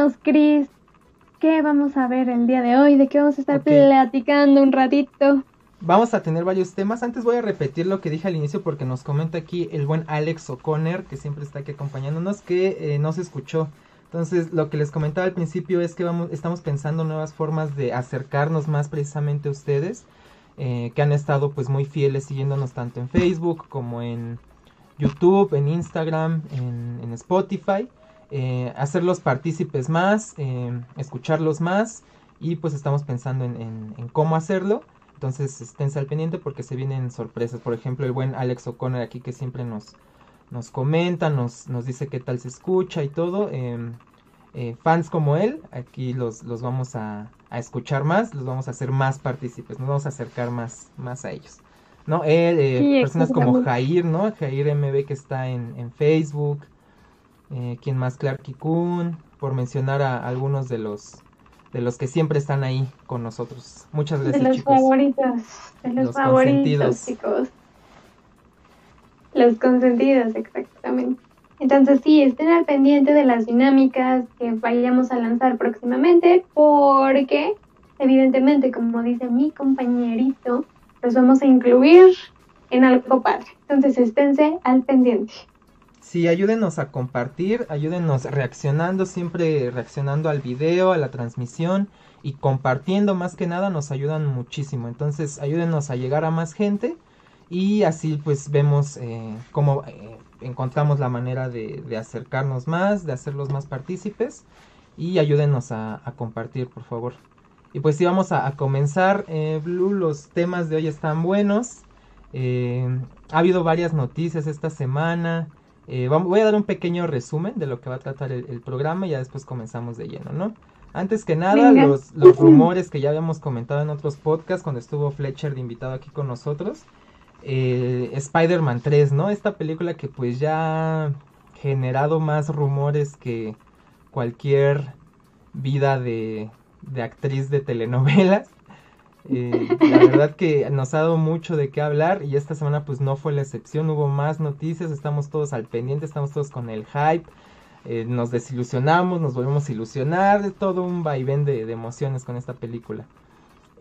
cuéntanos, Cris, ¿qué vamos a ver el día de hoy? ¿De qué vamos a estar platicando un ratito? Vamos a tener varios temas. Antes voy a repetir lo que dije al inicio porque nos comenta aquí el buen Alex O'Connor, que siempre está aquí acompañándonos, que eh, no se escuchó. Entonces, lo que les comentaba al principio es que vamos, estamos pensando nuevas formas de acercarnos más precisamente a ustedes, eh, que han estado pues muy fieles siguiéndonos tanto en Facebook como en YouTube, en Instagram, en, Spotify. Eh, hacerlos partícipes más, escucharlos más y pues estamos pensando en cómo hacerlo. Entonces esténse al pendiente porque se vienen sorpresas. Por ejemplo, el buen Alex O'Connor aquí que siempre nos, nos comenta, nos, nos dice qué tal se escucha y todo. Em, eh, fans como él, aquí los, los vamos a, escuchar más, los vamos a hacer más partícipes, nos vamos a acercar más, más a ellos. ¿No? Él, eh, personas como Jair, ¿no? Jair MB que está en, en Facebook. Eh, ¿Quién más? Clark Kun, por mencionar a algunos de los de los que siempre están ahí con nosotros. Muchas gracias, de los Favoritos, de los, favoritos, chicos. Los consentidos, exactamente. Entonces sí, estén al pendiente de las dinámicas que vayamos a lanzar próximamente, porque evidentemente, como dice mi compañerito, los vamos a incluir en algo padre. Entonces esténse al pendiente. Sí, ayúdenos a compartir, ayúdenos reaccionando, siempre reaccionando al video, a la transmisión y compartiendo más que nada nos ayudan muchísimo. Entonces ayúdenos a llegar a más gente y así pues vemos eh, cómo eh, encontramos la manera de, acercarnos más, de hacerlos más partícipes y ayúdenos a, compartir por favor. Y pues sí, vamos a, comenzar. Eh, Blue, los temas de hoy están buenos. ha habido varias noticias esta semana. Eh, voy a dar un pequeño resumen de lo que va a tratar el, programa y ya después comenzamos de lleno, ¿no? Antes que nada, los, rumores que ya habíamos comentado en otros podcasts cuando estuvo Fletcher de invitado aquí con nosotros. Eh, Spider-Man 3, ¿no? Esta película que pues ya ha generado más rumores que cualquier vida de, de actriz de telenovelas. Eh, la verdad que nos ha dado mucho de qué hablar y esta semana pues no fue la excepción, hubo más noticias, estamos todos al pendiente, estamos todos con el hype, eh, nos desilusionamos, nos volvemos a ilusionar, todo un vaivén de, de emociones con esta película.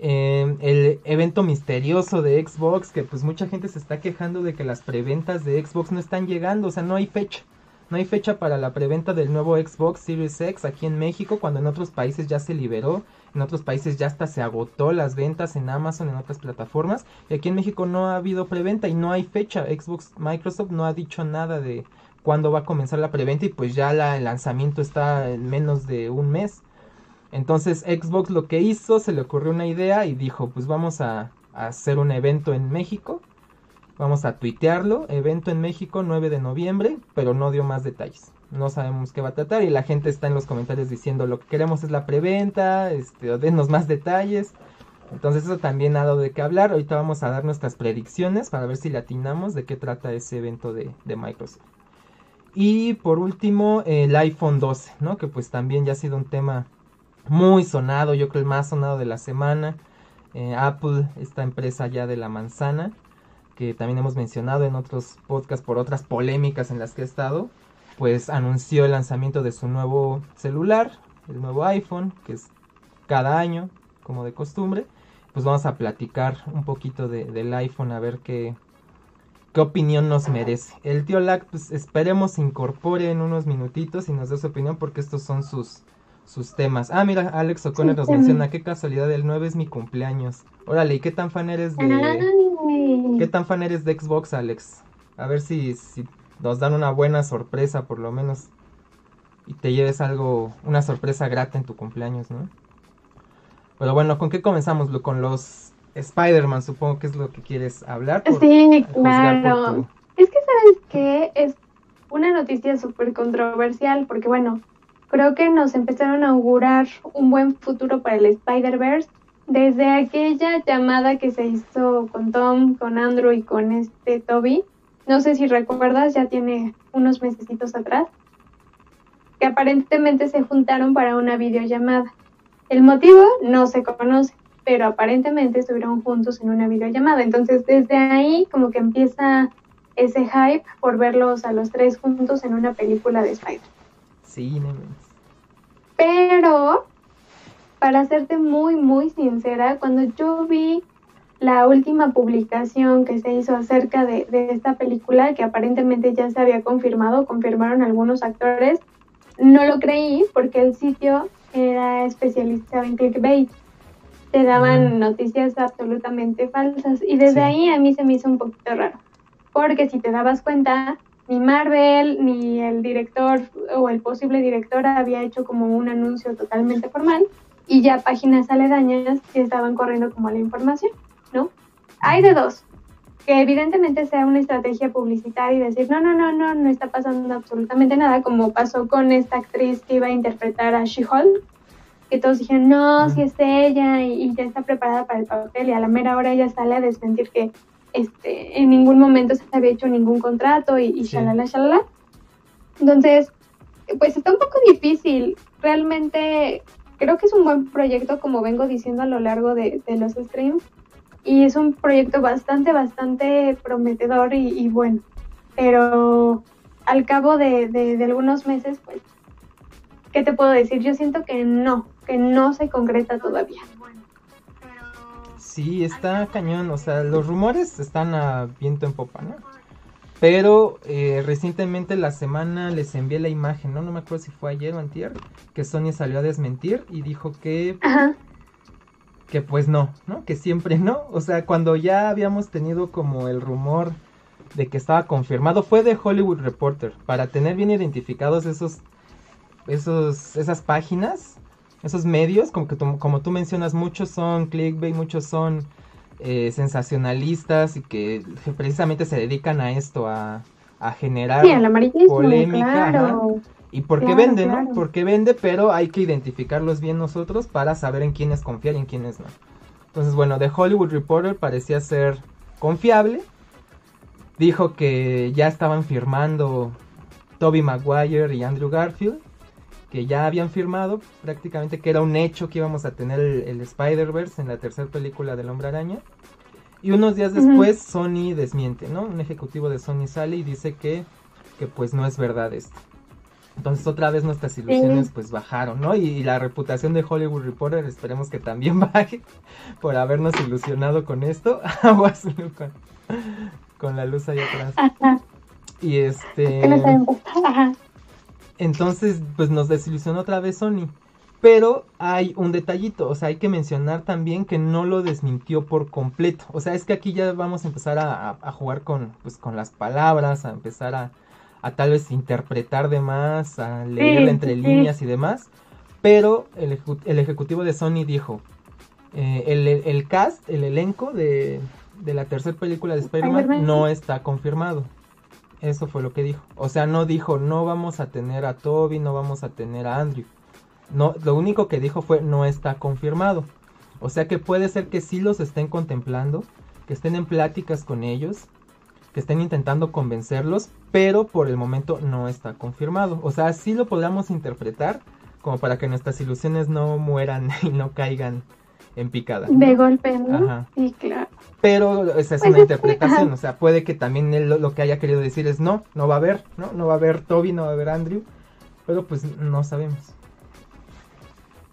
Eh, el evento misterioso de Xbox, que pues mucha gente se está quejando de que las preventas de Xbox no están llegando, o sea, no hay fecha. No hay fecha para la preventa del nuevo Xbox Series X aquí en México, cuando en otros países ya se liberó, en otros países ya hasta se agotó las ventas en Amazon, en otras plataformas, y aquí en México no ha habido preventa y no hay fecha. Xbox Microsoft no ha dicho nada de cuándo va a comenzar la preventa y pues ya el lanzamiento está en menos de un mes. Entonces Xbox lo que hizo, se le ocurrió una idea y dijo, pues vamos a hacer un evento en México Vamos a tuitearlo, evento en México 9 de noviembre, pero no dio más detalles. No sabemos qué va a tratar y la gente está en los comentarios diciendo lo que queremos es la preventa, este, denos más detalles. Entonces eso también ha dado de qué hablar. Ahorita vamos a dar nuestras predicciones para ver si latinamos de qué trata ese evento de, Microsoft. Y por último, el iPhone 12, ¿no? Que pues también ya ha sido un tema muy sonado, yo creo el más sonado de la semana. Eh, Apple, esta empresa ya de la manzana, que también hemos mencionado en otros podcasts por otras polémicas en las que he estado, pues anunció el lanzamiento de su nuevo celular, el nuevo iPhone, que es cada año, como de costumbre. Pues vamos a platicar un poquito del iPhone, a ver qué, qué opinión nos merece. El tío Lack, pues esperemos se incorpore en unos minutitos y nos dé su opinión porque estos son sus, sus temas. Ah, mira, Alex O'Connor nos menciona, qué casualidad, el 9 es mi cumpleaños. Órale, ¿y qué tan fan eres de... ¿Qué tan fan eres de Xbox, Alex? A ver si, si nos dan una buena sorpresa, por lo menos. Y te lleves algo, una sorpresa grata en tu cumpleaños, ¿no? Pero bueno, ¿con qué comenzamos? Con los Spider-Man, supongo que es lo que quieres hablar. sí, claro. Es que, ¿sabes qué? Es una noticia súper controversial, porque bueno, creo que nos empezaron a augurar un buen futuro para el Spider-Verse desde aquella llamada que se hizo con Tom, con Andrew y con este Toby, no sé si recuerdas, ya tiene unos mesecitos atrás, que aparentemente se juntaron para una videollamada. El motivo no se conoce, pero aparentemente estuvieron juntos en una videollamada. Entonces, desde ahí como que empieza ese hype por verlos a los tres juntos en una película de Spider. Sí, Pero, para serte muy, muy sincera, cuando yo vi la última publicación que se hizo acerca de, de, esta película, que aparentemente ya se había confirmado, confirmaron algunos actores, no lo creí porque el sitio era especializado en clickbait. Te daban mm. noticias absolutamente falsas y desde ahí a mí se me hizo un poquito raro. Porque si te dabas cuenta, ni Marvel ni el director o el posible director había hecho como un anuncio totalmente formal y ya páginas aledañas que estaban corriendo como la información. ¿No? Hay de dos, que evidentemente sea una estrategia publicitaria y decir, no, no, no, no, no está pasando absolutamente nada, como pasó con esta actriz que iba a interpretar a She-Hulk, que todos dijeron, no, si es ella y, ya está preparada para el papel y a la mera hora ella sale a desmentir que este, en ningún momento se había hecho ningún contrato y, y shalala, shalala. Entonces, pues está un poco difícil. Realmente creo que es un buen proyecto, como vengo diciendo a lo largo de, de los streams y es un proyecto bastante, bastante prometedor y, bueno, pero al cabo de, algunos meses, pues, ¿qué te puedo decir? Yo siento que no, que no se concreta todavía. Sí, está cañón, o sea, los rumores están a viento en popa, ¿no? Pero eh, recientemente la semana les envié la imagen, ¿no? No me acuerdo si fue ayer o antier, que Sony salió a desmentir y dijo que que pues no, ¿no? Que siempre no. O sea, cuando ya habíamos tenido como el rumor de que estaba confirmado, fue de Hollywood Reporter, para tener bien identificados esos, esos, esas páginas, esos medios, como que como tú mencionas, muchos son clickbait, muchos son eh, sensacionalistas y que precisamente se dedican a esto, a, a generar polémica. Claro. Y por qué vende, ¿no? Porque vende, pero hay que identificarlos bien nosotros para saber en quiénes confiar y en quiénes no. Entonces, bueno, The Hollywood Reporter parecía ser confiable. Dijo que ya estaban firmando Toby Maguire y Andrew Garfield. Que ya habían firmado, prácticamente que era un hecho que íbamos a tener el, Spider-Verse en la tercera película del Hombre Araña. Y unos días después Sony desmiente, ¿no? Un ejecutivo de Sony sale y dice que, que pues no es verdad esto. Entonces otra vez nuestras ilusiones pues bajaron, ¿no? Y, la reputación de Hollywood Reporter esperemos que también baje por habernos ilusionado con esto. Aguas con, con la luz ahí atrás. Y este... Entonces pues nos desilusionó otra vez Sony. Pero hay un detallito, o sea, hay que mencionar también que no lo desmintió por completo. O sea, es que aquí ya vamos a empezar a, a jugar con, pues, con las palabras, a empezar a, a tal vez interpretar de más, a leer entre líneas y demás. Pero el, el, ejecutivo de Sony dijo, eh, el, el, cast, el elenco de, de la tercera película de Spider-Man no está confirmado. Eso fue lo que dijo. O sea, no dijo, no vamos a tener a Toby, no vamos a tener a Andrew. No, lo único que dijo fue, no está confirmado. O sea que puede ser que sí los estén contemplando, que estén en pláticas con ellos, que estén intentando convencerlos, pero por el momento no está confirmado. O sea, sí lo podríamos interpretar como para que nuestras ilusiones no mueran y no caigan en picada. De golpe, ¿no? Sí, claro. Pero esa es pues una interpretación, o sea, puede que también él lo, que haya querido decir es no, no va a haber, ¿no? No va a haber Toby, no va a haber Andrew, pero pues no sabemos.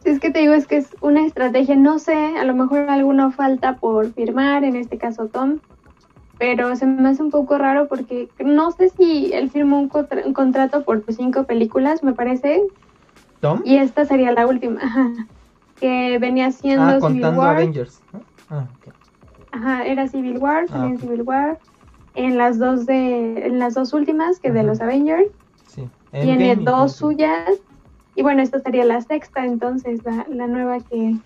Es que te digo, es que es una estrategia, no sé, a lo mejor alguno falta por firmar, en este caso Tom, pero se me hace un poco raro porque no sé si él firmó un, contrato por cinco películas, me parece. ¿Tom? Y esta sería la última, ajá, que venía siendo ah, Civil War. Avengers. Ah, Ajá, era Civil War, ah, Civil War. En las dos de, en las dos últimas, que de los Avengers. Sí. Tiene dos suyas. Y bueno, esta sería la sexta, entonces, la, la nueva que,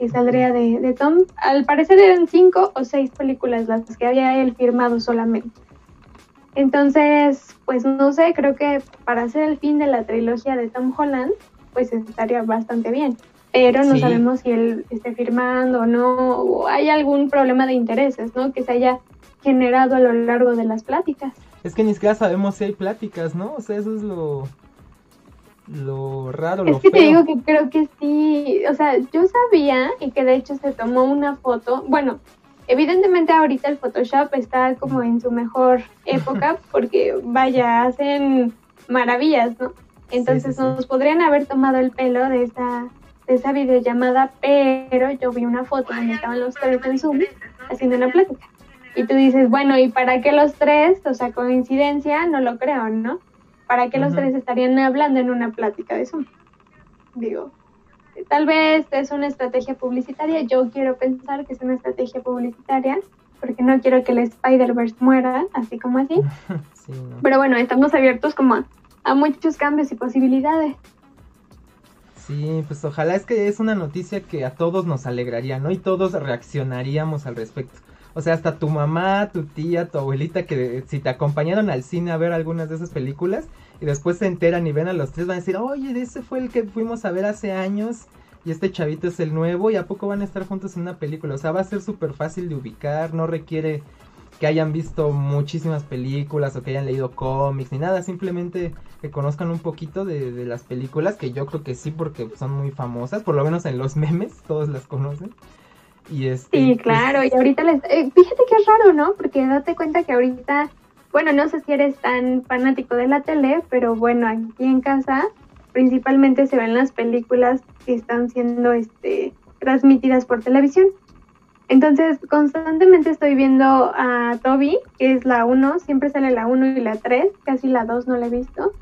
que saldría de, Tom. Al parecer eran cinco o seis películas las que había él firmado solamente. Entonces, pues no sé, creo que para hacer el fin de la trilogía de Tom Holland, pues estaría bastante bien. Pero no sabemos si él esté firmando o no, o hay algún problema de intereses, ¿no? Que se haya generado a lo largo de las pláticas. Es que ni siquiera sabemos si hay pláticas, ¿no? O sea, eso es lo, lo raro, es que te digo que creo que sí, o sea, yo sabía y que de hecho se tomó una foto, bueno, evidentemente ahorita el Photoshop está como en su mejor época porque vaya, hacen maravillas, ¿no? Entonces nos podrían haber tomado el pelo de esa, de esa videollamada, pero yo vi una foto donde estaban los tres en Zoom haciendo una plática. Y tú dices, bueno, ¿y para qué los tres? O sea, coincidencia, no lo creo, ¿no? ¿Para qué los tres estarían hablando en una plática de Zoom? Digo, tal vez es una estrategia publicitaria, yo quiero pensar que es una estrategia publicitaria, porque no quiero que el Spider-Verse muera, así como así. Pero bueno, estamos abiertos como a, muchos cambios y posibilidades. Sí, pues ojalá es que es una noticia que a todos nos alegraría, ¿no? Y todos reaccionaríamos al respecto. O sea, hasta tu mamá, tu tía, tu abuelita, que si te acompañaron al cine a ver algunas de esas películas y después se enteran y ven a los tres, van a decir, oye, ese fue el que fuimos a ver hace años y este chavito es el nuevo y a poco van a estar juntos en una película. O sea, va a ser súper fácil de ubicar, no requiere que hayan visto muchísimas películas o que hayan leído cómics ni nada, simplemente que conozcan un poquito de, las películas, que yo creo que sí porque son muy famosas, por lo menos en los memes, todos las conocen. Y este, sí, pues, claro, y ahorita les... Eh, fíjate que es raro, ¿no? Porque date cuenta que ahorita, bueno, no sé si eres tan fanático de la tele, pero bueno, aquí en casa principalmente se ven las películas que están siendo este, transmitidas por televisión. Entonces, constantemente estoy viendo a Toby, que es la 1, siempre sale la 1 y la 3, casi la 2 no la he visto.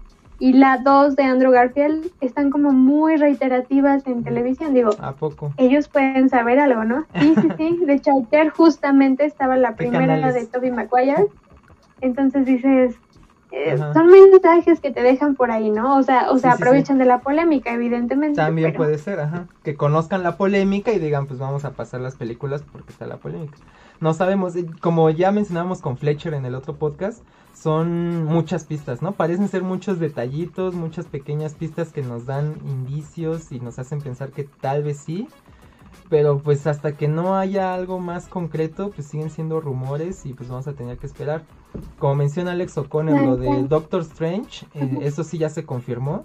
Y la 2 de Andrew Garfield están como muy reiterativas en televisión. Digo, ¿a poco? Ellos pueden saber algo, ¿no? Sí, sí, sí. De hecho, ayer justamente estaba la primera, la de Toby Maguire. Entonces dices, eh, son mensajes que te dejan por ahí, ¿no? O sea, o sea, aprovechan de la polémica, evidentemente. También puede ser, ajá, que conozcan la polémica y digan, pues vamos a pasar las películas porque está la polémica. No sabemos, eh, como ya mencionábamos con Fletcher en el otro podcast, son muchas pistas, ¿no? Parecen ser muchos detallitos, muchas pequeñas pistas que nos dan indicios y nos hacen pensar que tal vez sí, pero pues hasta que no haya algo más concreto, pues siguen siendo rumores y pues vamos a tener que esperar. Como menciona Alex O'Connor, lo de Doctor Strange, eh, eso sí ya se confirmó.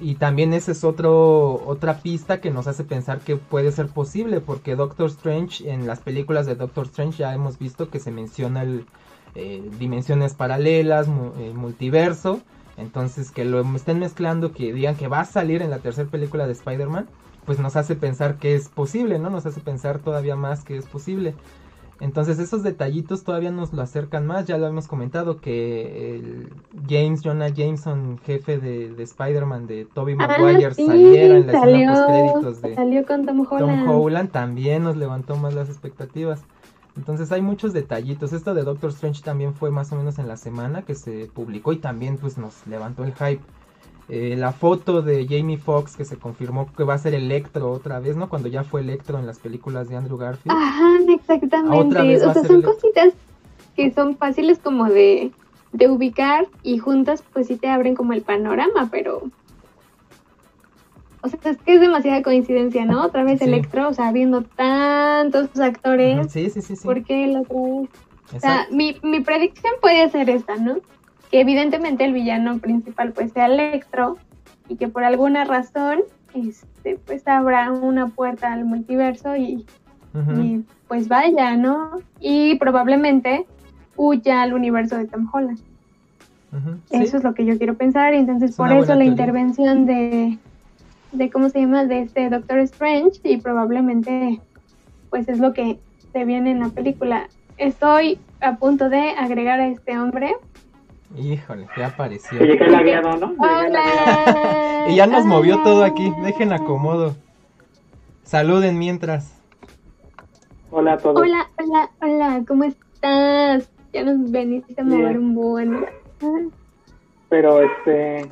Y también esa es otro, otra pista que nos hace pensar que puede ser posible, porque Doctor Strange, en las películas de Doctor Strange ya hemos visto que se menciona el, eh, dimensiones paralelas, eh, multiverso. Entonces que lo estén mezclando, que digan que va a salir en la tercera película de Spider-Man, pues nos hace pensar que es posible, ¿no? Nos hace pensar todavía más que es posible. Entonces esos detallitos todavía nos lo acercan más, ya lo hemos comentado que el James, Jonah Jameson, jefe de, Spider-Man de Tobey ah, Maguire, saliera en la escena créditos de salió con Tom Holland. Tom Holland también nos levantó más las expectativas. Entonces hay muchos detallitos. Esto de Doctor Strange también fue más o menos en la semana que se publicó y también pues nos levantó el hype. Eh, la foto de Jamie Foxx que se confirmó que va a ser Electro otra vez, ¿no? Cuando ya fue Electro en las películas de Andrew Garfield. Ajá, exactamente. o sea, son cositas que son fáciles como de, de ubicar y juntas pues sí te abren como el panorama, pero... O sea, es que es demasiada coincidencia, ¿no? Otra vez Electro, o sea, viendo tantos actores. Sí, sí, sí, sí. ¿Por qué la otra vez? O sea, mi, mi predicción puede ser esta, ¿no? que evidentemente el villano principal pues sea Electro y que por alguna razón este pues abra una puerta al multiverso y, pues vaya, ¿no? Y probablemente huya al universo de Tom Holland. Eso es lo que yo quiero pensar, entonces por eso la intervención de, de, ¿cómo se llama? De este Doctor Strange y probablemente pues es lo que se viene en la película. Estoy a punto de agregar a este hombre Híjole, ya apareció. y ya nos movió todo aquí. Dejen acomodo. Saluden mientras. Hola a todos. Hola, hola, hola. ¿Cómo estás? Ya nos veniste a mover un buen. Pero este,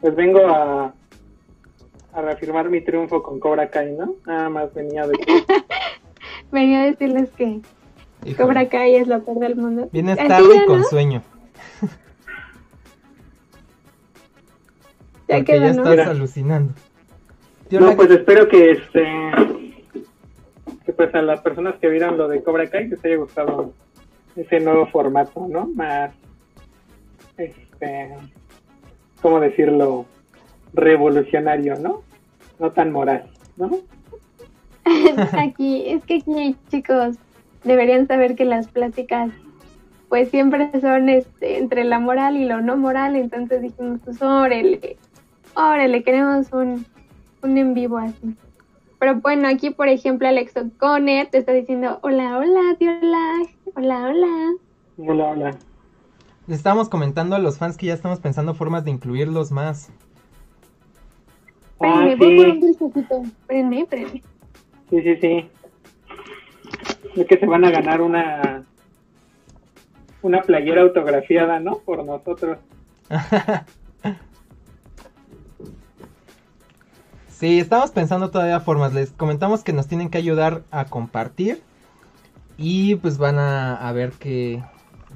pues vengo a a reafirmar mi triunfo con Cobra Kai, ¿no? Nada más venía a decir. venía a decirles que Cobra Kai es lo peor del mundo. Vienes tarde y con sueño. ya Porque ya estás alucinando. no, pues espero que este que pues a las personas que vieron lo de Cobra Kai les haya gustado ese nuevo formato, ¿no? Más este ¿cómo decirlo? Revolucionario, ¿no? No tan moral, ¿no? aquí, es que aquí, chicos, deberían saber que las pláticas pues siempre son este, entre la moral y lo no moral, entonces dijimos, pues órale, órale, queremos un, un en vivo así. Pero bueno, aquí por ejemplo Alex O'Connor te está diciendo, hola, hola, tío hola, hola, hola. Hola, hola. Le estamos comentando a los fans que ya estamos pensando formas de incluirlos más. Ah, voy por un dulcecito. Prende, prende. Sí, sí, sí. Es que se van a ganar una una playera autografiada, ¿no? Por nosotros. sí, estamos pensando todavía formas. Les comentamos que nos tienen que ayudar a compartir. Y pues van a, a ver que,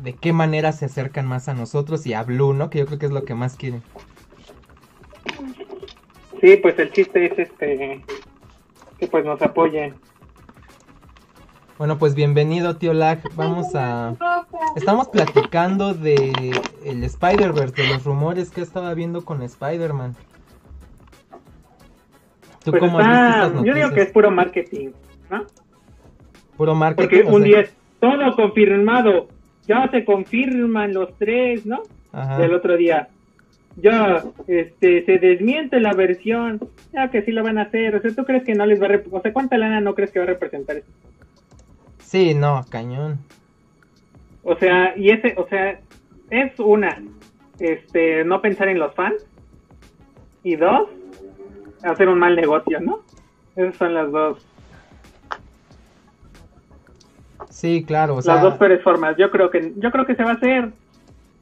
de qué manera se acercan más a nosotros y a Blue, ¿no? Que yo creo que es lo que más quieren. Sí, pues el chiste es este que pues nos apoyen. Bueno, pues bienvenido, tío Lag. Vamos a estamos platicando de el Spider-Verse, de los rumores que estaba viendo con Spider-Man. ¿Tú pues cómo has visto Yo digo que es puro marketing, ¿no? Puro marketing. Porque un día es todo confirmado. Ya se confirman los tres, ¿no? Ajá. Y el otro día, ya este se desmiente la versión, ya que sí lo van a hacer, o sea, ¿tú crees que no les va a, o sea, cuánta lana no crees que va a representar eso? Sí, no, cañón. O sea, y ese, o sea, es una, este, no pensar en los fans, y dos, hacer un mal negocio, ¿no? Esas son las dos. Sí, claro, o sea... Las dos peores formas. Yo creo que, yo creo que se va a hacer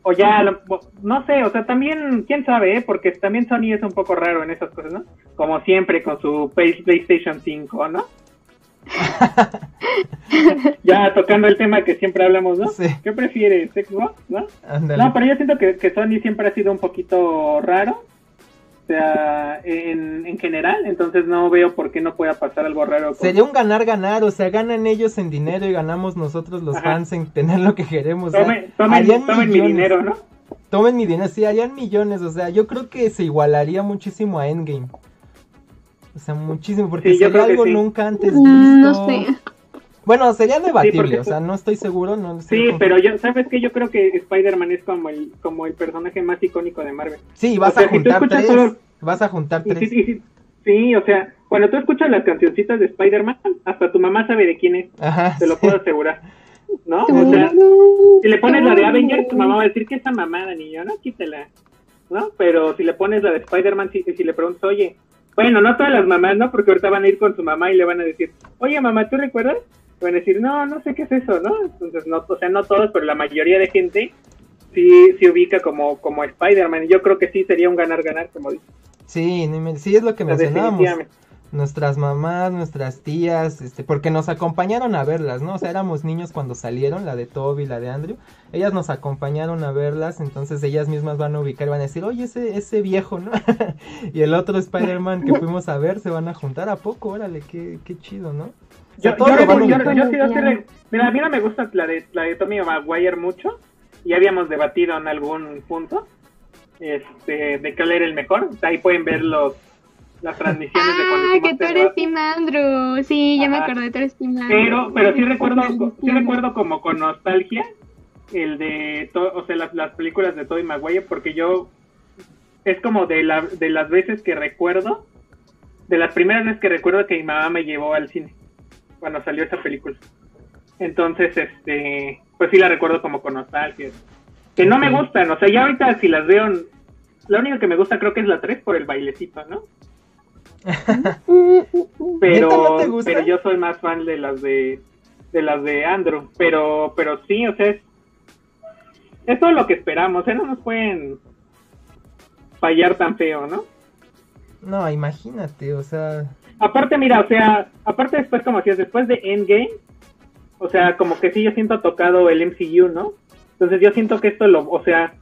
o ya, no sé, o sea, también, quién sabe, ¿eh? porque también Sony es un poco raro en esas cosas, ¿no? Como siempre con su PlayStation 5, ¿no? ya tocando el tema que siempre hablamos, ¿no? Sí. ¿Qué prefieres, Xbox, no? No, pero yo siento que, que Sony siempre ha sido un poquito raro o sea, en, en, general, entonces no veo por qué no pueda pasar algo raro. Sería un ganar-ganar, o sea, ganan ellos en dinero y ganamos nosotros los fans en tener lo que queremos. tomen, mi dinero, ¿no? Tomen mi dinero, sí, harían millones, o sea, yo creo que se igualaría muchísimo a Endgame. O sea, muchísimo, porque sería algo nunca antes visto. No sé. Bueno, sería debatible, o sea, no estoy seguro. No sí, pero yo, ¿sabes qué? Yo creo que Spider-Man es como el, como el personaje más icónico de Marvel. Sí, vas a juntar tres. Vas a juntar tres. Sí, o sea, cuando tú escuchas las cancioncitas de Spider-Man, hasta tu mamá sabe de quién es. Ajá, te lo puedo asegurar. ¿No? O sea, si le pones la de Avengers, tu mamá va a decir que esa mamada, niño, ¿no? Quítela. ¿No? Pero si le pones la de Spider-Man, si, si le preguntas, oye, bueno, no todas las mamás, ¿no? Porque ahorita van a ir con su mamá y le van a decir, oye, mamá, ¿tú recuerdas? Van a decir, no, no sé qué es eso, ¿no? Entonces, no, o sea, no todos, pero la mayoría de gente sí se ubica como, como Spider-Man. Yo creo que sí sería un ganar-ganar, como dice. Sí, sí es lo que mencionábamos. Nuestras mamás, nuestras tías, este, porque nos acompañaron a verlas, ¿no? O sea, éramos niños cuando salieron, la de Toby, la de Andrew. Ellas nos acompañaron a verlas, entonces ellas mismas van a ubicar y van a decir, oye, ese, ese viejo, ¿no? y el otro Spider-Man que fuimos a ver se van a juntar a poco, órale, qué, qué chido, ¿no? Yo, yo, yo, mira, a mí no me gusta la de, la de Tommy Maguire mucho. Ya habíamos debatido en algún punto este, de cuál era el mejor. Ahí pueden ver los, las transmisiones de cuando Ah, que tú eres Tim Andrew. Sí, ya me acordé, tú eres Tim Andrew. Pero, pero sí recuerdo, sí recuerdo como con nostalgia el de, o sea, las, las películas de Tobey Maguire, porque yo es como de, la, de las veces que recuerdo, de las primeras veces que recuerdo que mi mamá me llevó al cine cuando salió esa película. Entonces, este, pues sí la recuerdo como con nostalgia. Que no me gustan, o sea, ya ahorita si las veo, la única que me gusta creo que es la 3 por el bailecito, ¿no? pero, pero yo soy más fan de las de, de las de Andrew, pero, pero sí, o sea, es, es todo lo que esperamos, ¿eh? No nos pueden fallar tan feo, ¿no? No, imagínate, o sea, aparte, mira, o sea, aparte después, como decías, después de Endgame, o sea, como que sí yo siento tocado el MCU, ¿no? Entonces yo siento que esto lo, o sea,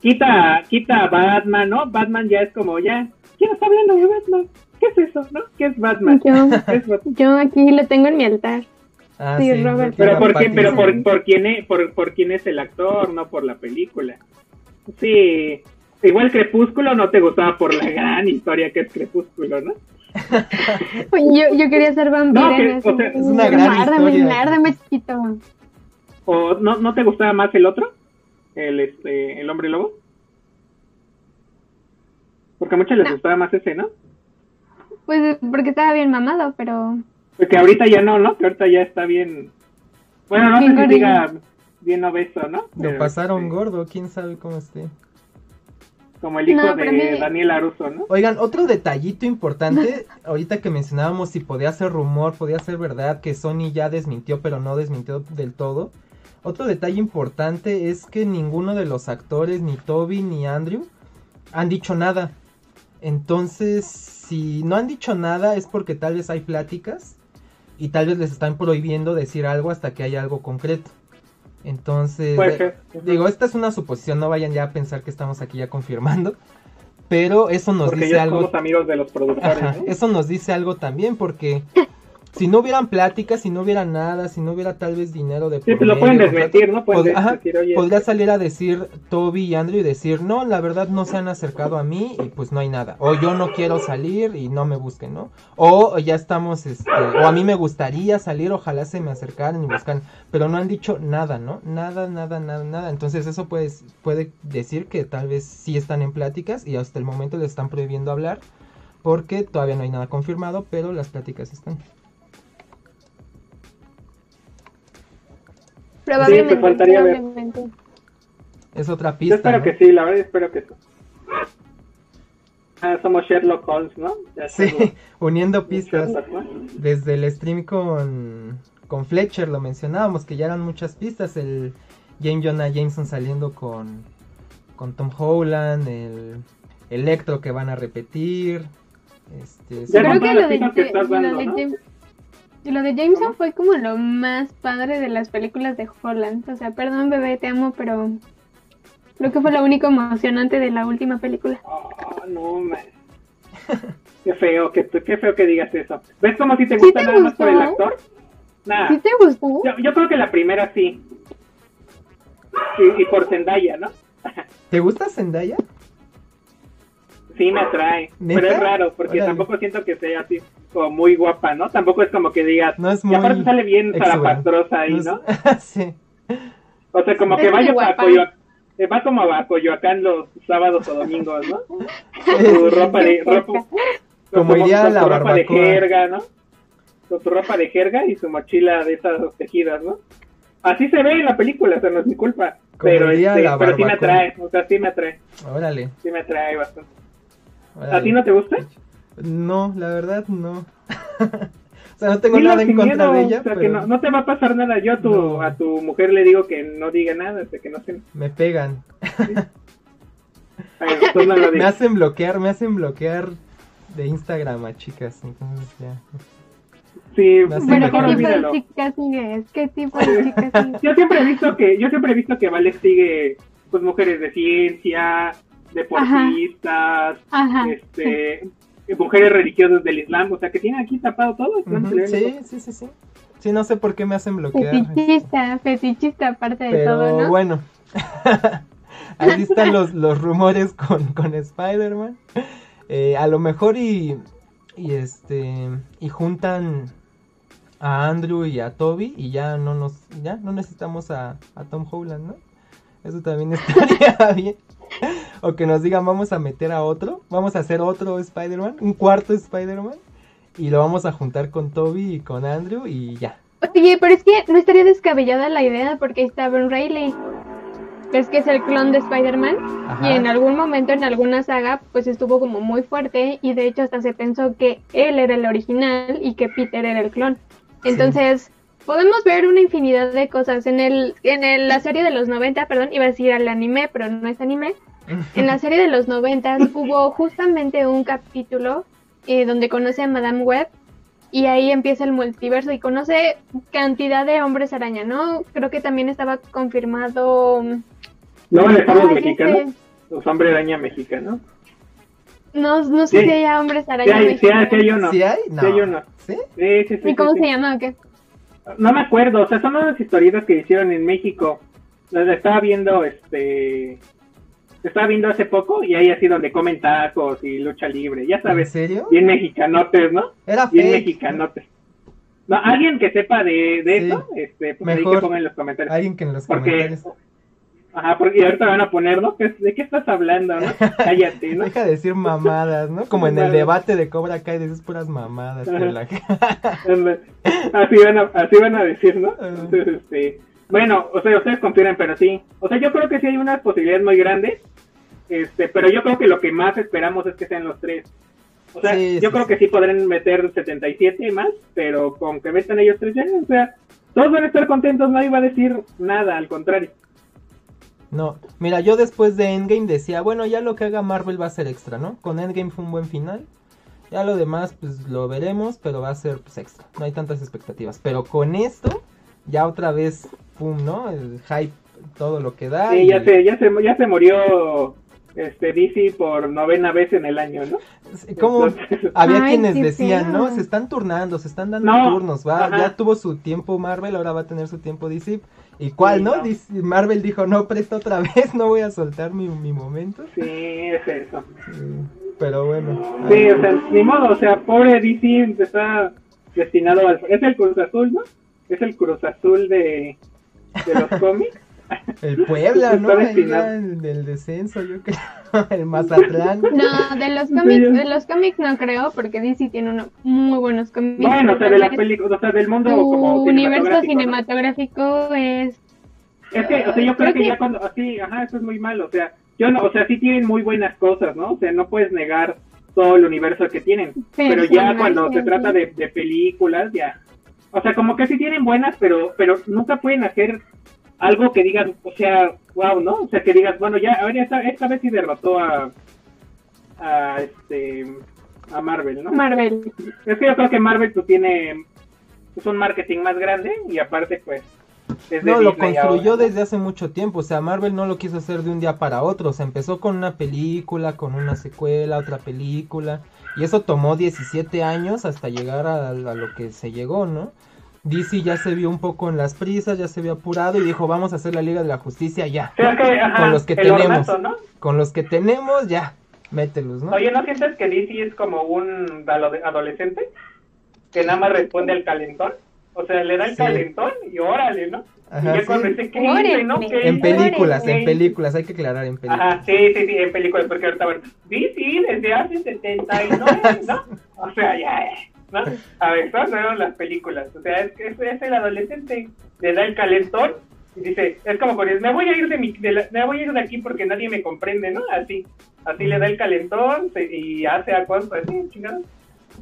quita, quita a Batman, ¿no? Batman ya es como, ya, ¿quién está hablando de Batman? ¿Qué es eso, no? ¿Qué es Batman? Yo, aquí lo tengo en mi altar. Ah, sí, Robert. Pero, por, quién, pero por, por, quién es, por, por quién es el actor, no por la película. Sí, igual Crepúsculo no te gustaba por la gran historia que es Crepúsculo, ¿no? Yo, yo quería ser vampiro. es una gran historia. chiquito. ¿O no, no te gustaba más el otro? El, este, el hombre lobo. Porque a muchos les gustaba más ese, ¿no? Pues porque estaba bien mamado, pero... Porque ahorita ya no, ¿no? Que ahorita ya está bien... Bueno, no sé si diga bien obeso, ¿no? Lo pasaron este, gordo, quién sabe cómo esté. Como el hijo de Daniel Aruso, ¿no? Oigan, otro detallito importante, ahorita que mencionábamos si podía ser rumor, podía ser verdad, que Sony ya desmintió, pero no desmintió del todo. Otro detalle importante es que ninguno de los actores, ni Toby ni Andrew, han dicho nada. Entonces, si no han dicho nada es porque tal vez hay pláticas y tal vez les están prohibiendo decir algo hasta que haya algo concreto. Entonces, digo, esta es una suposición, no vayan ya a pensar que estamos aquí ya confirmando. Pero eso nos dice algo. Somos amigos de los productores. Eso nos dice algo también, porque si no hubieran pláticas, si no hubiera nada, si no hubiera tal vez dinero de Sí, lo pueden desmentir, ¿no? podría salir a decir Toby y Andrew y decir, no, la verdad no se han acercado a mí y pues no hay nada. O yo no quiero salir y no me busquen, ¿no? O ya estamos, este, o a mí me gustaría salir, ojalá se me acercaran y buscan, pero no han dicho nada, ¿no? Nada, nada, nada, nada. Entonces eso puede, puede decir que tal vez sí están en pláticas y hasta el momento les están prohibiendo hablar porque todavía no hay nada confirmado, pero las pláticas están. Probablemente. faltaría probablemente. Es otra pista. Yo espero que sí, la verdad espero que sí. Ah, somos Sherlock Holmes, ¿no? sí, uniendo pistas. Desde el stream con, con Fletcher lo mencionábamos, que ya eran muchas pistas. El James Jonah Jameson saliendo con, con Tom Holland, el Electro que van a repetir. Este, creo que lo de, y lo de Jameson fue como lo más padre de las películas de Holland. O sea, perdón bebé, te amo, pero creo que fue lo único emocionante de la última película. Oh, no, man. qué feo, qué, qué feo que digas eso. ¿Ves como si te gusta nada más por el actor? Nada. ¿Sí te gustó? Yo, creo que la primera sí. Y, y por Zendaya, ¿no? ¿Te gusta Zendaya? Sí, me atrae. Pero es raro, porque tampoco siento que sea así como muy guapa, ¿no? Tampoco es como que digas. No es muy. Y aparte sale bien zarapastrosa ahí, ¿no? sí. O sea, como que vaya a Coyoacán. Eh, va como a Coyoacán los sábados o domingos, ¿no? Su ropa de. Ropa, como iría la ropa de jerga, ¿no? Con su ropa de jerga y su mochila de esas tejidas, ¿no? Así se ve en la película, o sea, no es mi culpa. pero, este, pero sí me atrae, o sea, sí me atrae. Órale. Sí me atrae bastante. ¿A ti no te gusta? No, la verdad no. o sea, no tengo nada en contra de ella. O sea, que no, te va a pasar nada. Yo a tu, a tu mujer le digo que no diga nada, hasta que no se... Me pegan. me hacen bloquear, me hacen bloquear de Instagram a chicas, entonces ya. Sí, bueno, ¿qué tipo de chicas sigues? ¿Qué tipo de chicas sigues? yo siempre he visto que, yo siempre he visto que Vale sigue pues mujeres de ciencia, deportistas, este mujeres religiosas del Islam, o sea que tienen aquí tapado todo. Sí, sí, sí, sí. Sí, no sé por qué me hacen bloquear. Fetichista, fetichista aparte de todo, ¿no? bueno, ahí están los, los rumores con, con Spider-Man. Eh, a lo mejor y, y este y juntan a Andrew y a Toby y ya no nos ya no necesitamos a, a Tom Holland, ¿no? Eso también estaría bien. o que nos digan, vamos a meter a otro, vamos a hacer otro Spider-Man, un cuarto Spider-Man, y lo vamos a juntar con Toby y con Andrew y ya. Oye, pero es que no estaría descabellada la idea porque está Ben Reilly. Es que es el clon de Spider-Man y en algún momento en alguna saga pues estuvo como muy fuerte y de hecho hasta se pensó que él era el original y que Peter era el clon. Entonces, podemos ver una infinidad de cosas. En el, en la serie de los 90, perdón, iba a decir al anime, pero no es anime. En la serie de los 90 hubo justamente un capítulo eh, donde conoce a Madame Web y ahí empieza el multiverso y conoce cantidad de hombres araña, ¿no? Creo que también estaba confirmado. No, estamos mexicanos. Los hombres araña mexicanos. No, no sé si hay hombres araña sí Sí hay, sí hay uno. ¿Sí hay? No. Sí hay uno. ¿Sí? Sí, sí, ¿Y cómo se llama o qué? No me acuerdo, o sea, son unas historietas que hicieron en México. Las estaba viendo, este. Estaba viendo hace poco y ahí así donde comen tacos y lucha libre, ya sabes. ¿En serio? Bien mexicanotes, ¿no? Era Bien mexicanotes. No, alguien que sepa de, de eso, este, pues ahí que ponga en los comentarios. Alguien que en los comentarios. Ajá, porque ahorita van a poner, ¿no? ¿De qué estás hablando, no? Cállate, ¿no? Deja de decir mamadas, ¿no? Como en el debate de Cobra Kai dices puras mamadas. la... así, van a, así van a decir, ¿no? Entonces, este... Bueno, o sea, ustedes confían, pero sí. O sea, yo creo que sí hay unas posibilidades muy grandes. Este, pero yo creo que lo que más esperamos es que sean los tres. O sea, yo creo que sí podrán meter 77 más, pero con que metan ellos tres ya, o sea, todos van a estar contentos, nadie va a decir nada, al contrario. No, mira, yo después de Endgame decía, bueno, ya lo que haga Marvel va a ser extra, ¿no? Con Endgame fue un buen final. Ya lo demás, pues lo veremos, pero va a ser pues extra. No hay tantas expectativas. Pero con esto, ya otra vez, pum, ¿no? El hype, todo lo que da. Sí, ya, se, ya, se, ya se murió este DC por novena vez en el año, ¿no? Como había quienes decían, ¿no? Se están turnando, se están dando turnos, va, ya tuvo su tiempo Marvel, ahora va a tener su tiempo DC. ¿Y cuál, no? Marvel dijo, no, presta otra vez, no voy a soltar mi, mi momento. Sí, es eso. pero bueno. Sí, o sea, ni modo, o sea, pobre DC está destinado al... Es el Cruz Azul, ¿no? Es el Cruz Azul de, de los cómics. El Puebla, ¿no? del descenso, yo creo. El Mazatlán. No, de los cómics, de los cómics no creo, porque DC tiene unos muy buenos cómics. Bueno, o sea, de las películas, o sea, del mundo como universo cinematográfico es. Es que, o sea, yo creo, que, ya cuando, así, ajá, eso es muy malo, o sea, yo no, o sea, sí tienen muy buenas cosas, ¿no? O sea, no puedes negar todo el universo que tienen, pero ya cuando se trata de, de películas, ya, o sea, como que sí tienen buenas, pero, pero nunca pueden hacer algo que digas, o sea, wow, ¿no? O sea, que digas, bueno, ya, a ver, esta, esta vez sí derrotó a, a, este, a Marvel, ¿no? Marvel. Es que yo creo que Marvel pues tiene pues, un marketing más grande y aparte pues... No, lo construyó desde hace mucho tiempo, o sea, Marvel no lo quiso hacer de un día para otro, o sea, empezó con una película, con una secuela, otra película, y eso tomó 17 años hasta llegar a, a lo que se llegó, ¿no? DC ya se vio un poco en las prisas, ya se vio apurado y dijo, vamos a hacer la Liga de la Justicia ya. con los que tenemos. Con los que tenemos, ya. Mételos, ¿no? Oye, ¿no sientes que DC es como un adolescente? Que nada más responde al calentón. O sea, le da el calentón y órale, ¿no? Ajá, y cuando dice, ¿qué ¿no? En películas, en películas, hay que aclarar en películas. Ajá, sí, sí, sí, en películas, porque ahorita, bueno, DC desde hace 79, ¿no? O sea, ya, ¿no? A ver, todas son las películas. O sea, es, es, es, el adolescente, le da el calentón y dice, es como con me voy a ir de mi, de me voy a ir de aquí porque nadie me comprende, ¿no? Así, así le da el calentón y hace a cosas así, chingado.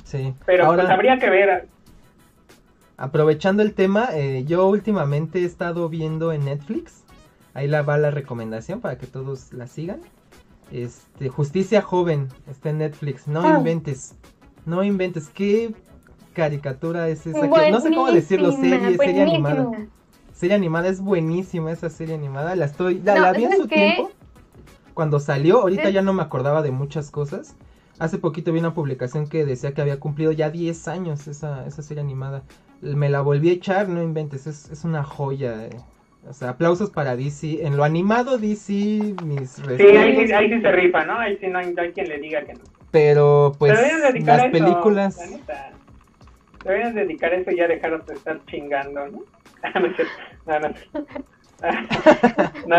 Sí. Pero pues habría que ver. Aprovechando el tema, eh, yo últimamente he estado viendo en Netflix, ahí la va la recomendación para que todos la sigan. Este, Justicia Joven está en Netflix, no ah. inventes. No inventes, qué caricatura es esa. no sé cómo decirlo, serie, serie animada. Serie animada es buenísima esa serie animada. La estoy, la, vi en su tiempo. Cuando salió, ahorita ya no me acordaba de muchas cosas. Hace poquito vi una publicación que decía que había cumplido ya 10 años esa, esa serie animada. Me la volví a echar, no inventes, es, es una joya. Eh. O sea, aplausos para DC. En lo animado DC, mis Sí, ahí, sí se rifa, ¿no? Ahí sí no hay, no hay quien le diga que no. Pero pues las películas... Deberían dedicar eso y ya dejaros de estar chingando, ¿no? no,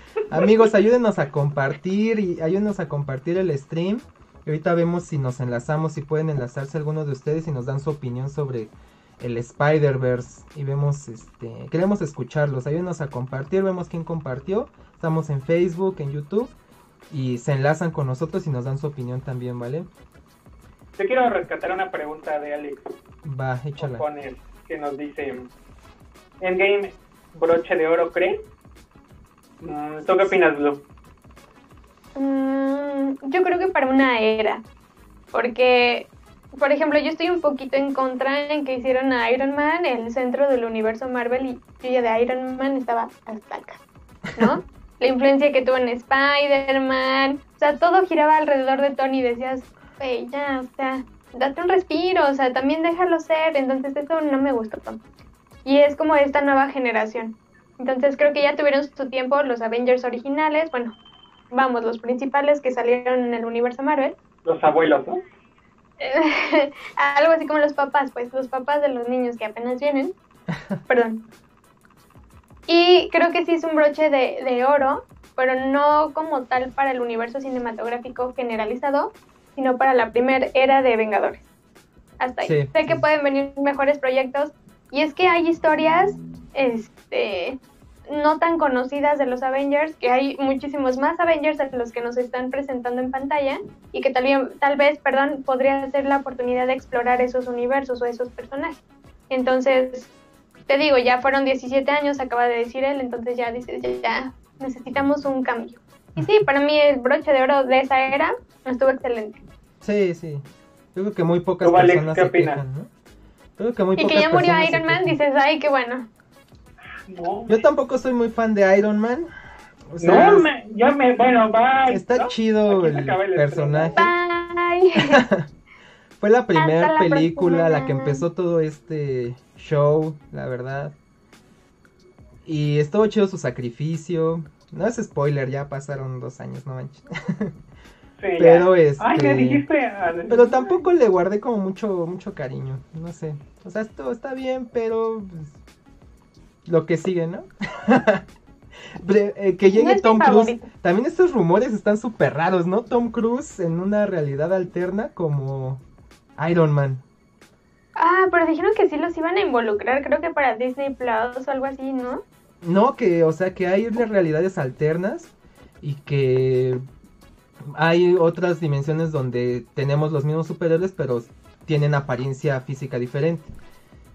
Amigos, ayúdenos a compartir y ayúdenos a compartir el stream. Y ahorita vemos si nos enlazamos, si pueden enlazarse algunos de ustedes y nos dan su opinión sobre el Spider-Verse. Y vemos, este, queremos escucharlos. Ayúdenos a compartir, vemos quién compartió. Estamos en Facebook, en YouTube y se enlazan con nosotros y nos dan su opinión también, ¿vale? Te quiero rescatar una pregunta de Alex. Va, échala. que nos dice, Endgame, broche de oro, ¿cree? Mm, ¿Tú qué opinas, Blue? Mm, yo creo que para una era, porque, por ejemplo, yo estoy un poquito en contra en que hicieron a Iron Man el centro del universo Marvel y yo de Iron Man estaba hasta acá, ¿no? la influencia que tuvo en Spider-Man, o sea, todo giraba alrededor de Tony y decías, hey, ya, o sea, date un respiro, o sea, también déjalo ser, entonces eso no me gustó tanto. Y es como esta nueva generación. Entonces creo que ya tuvieron su tiempo los Avengers originales, bueno, vamos, los principales que salieron en el universo Marvel. Los abuelos, ¿no? Algo así como los papás, pues los papás de los niños que apenas vienen. Perdón. Y creo que sí es un broche de, de oro, pero no como tal para el universo cinematográfico generalizado, sino para la primera era de Vengadores. Hasta ahí. Sí, sé que pueden venir mejores proyectos y es que hay historias este no tan conocidas de los Avengers, que hay muchísimos más Avengers de los que nos están presentando en pantalla y que tal, bien- tal vez, perdón, podría ser la oportunidad de explorar esos universos o esos personajes. Entonces, te digo, ya fueron 17 años, acaba de decir él, entonces ya dices, ya, ya necesitamos un cambio. Y sí, para mí el broche de oro de esa era estuvo excelente. Sí, sí. Yo creo que muy pocas ¿Tú, Alex, personas qué se opinas? quejan, ¿no? Yo creo que muy Y que ya murió Iron Man, quejan. dices, ay, qué bueno. No, Yo tampoco soy muy fan de Iron Man. O sea, no me, ya me, bueno, bye. está ¿no? chido el personaje. Bye. Fue la primera película la que empezó todo este show, la verdad. Y estuvo chido su sacrificio. No es spoiler, ya pasaron dos años, no manches. Sí, ya. Pero este. Ay, me dijiste. Pero tampoco le guardé como mucho, mucho cariño. No sé. O sea, esto está bien, pero. Lo que sigue, ¿no? Eh, que llegue No Tom Cruise. También estos rumores están súper raros, ¿no? Tom Cruise en una realidad alterna como Iron Man. Ah, pero dijeron que sí los iban a involucrar, creo que para Disney Plus o algo así, ¿no? No, que, o sea, que hay realidades alternas y que hay otras dimensiones donde tenemos los mismos superhéroes, pero tienen apariencia física diferente.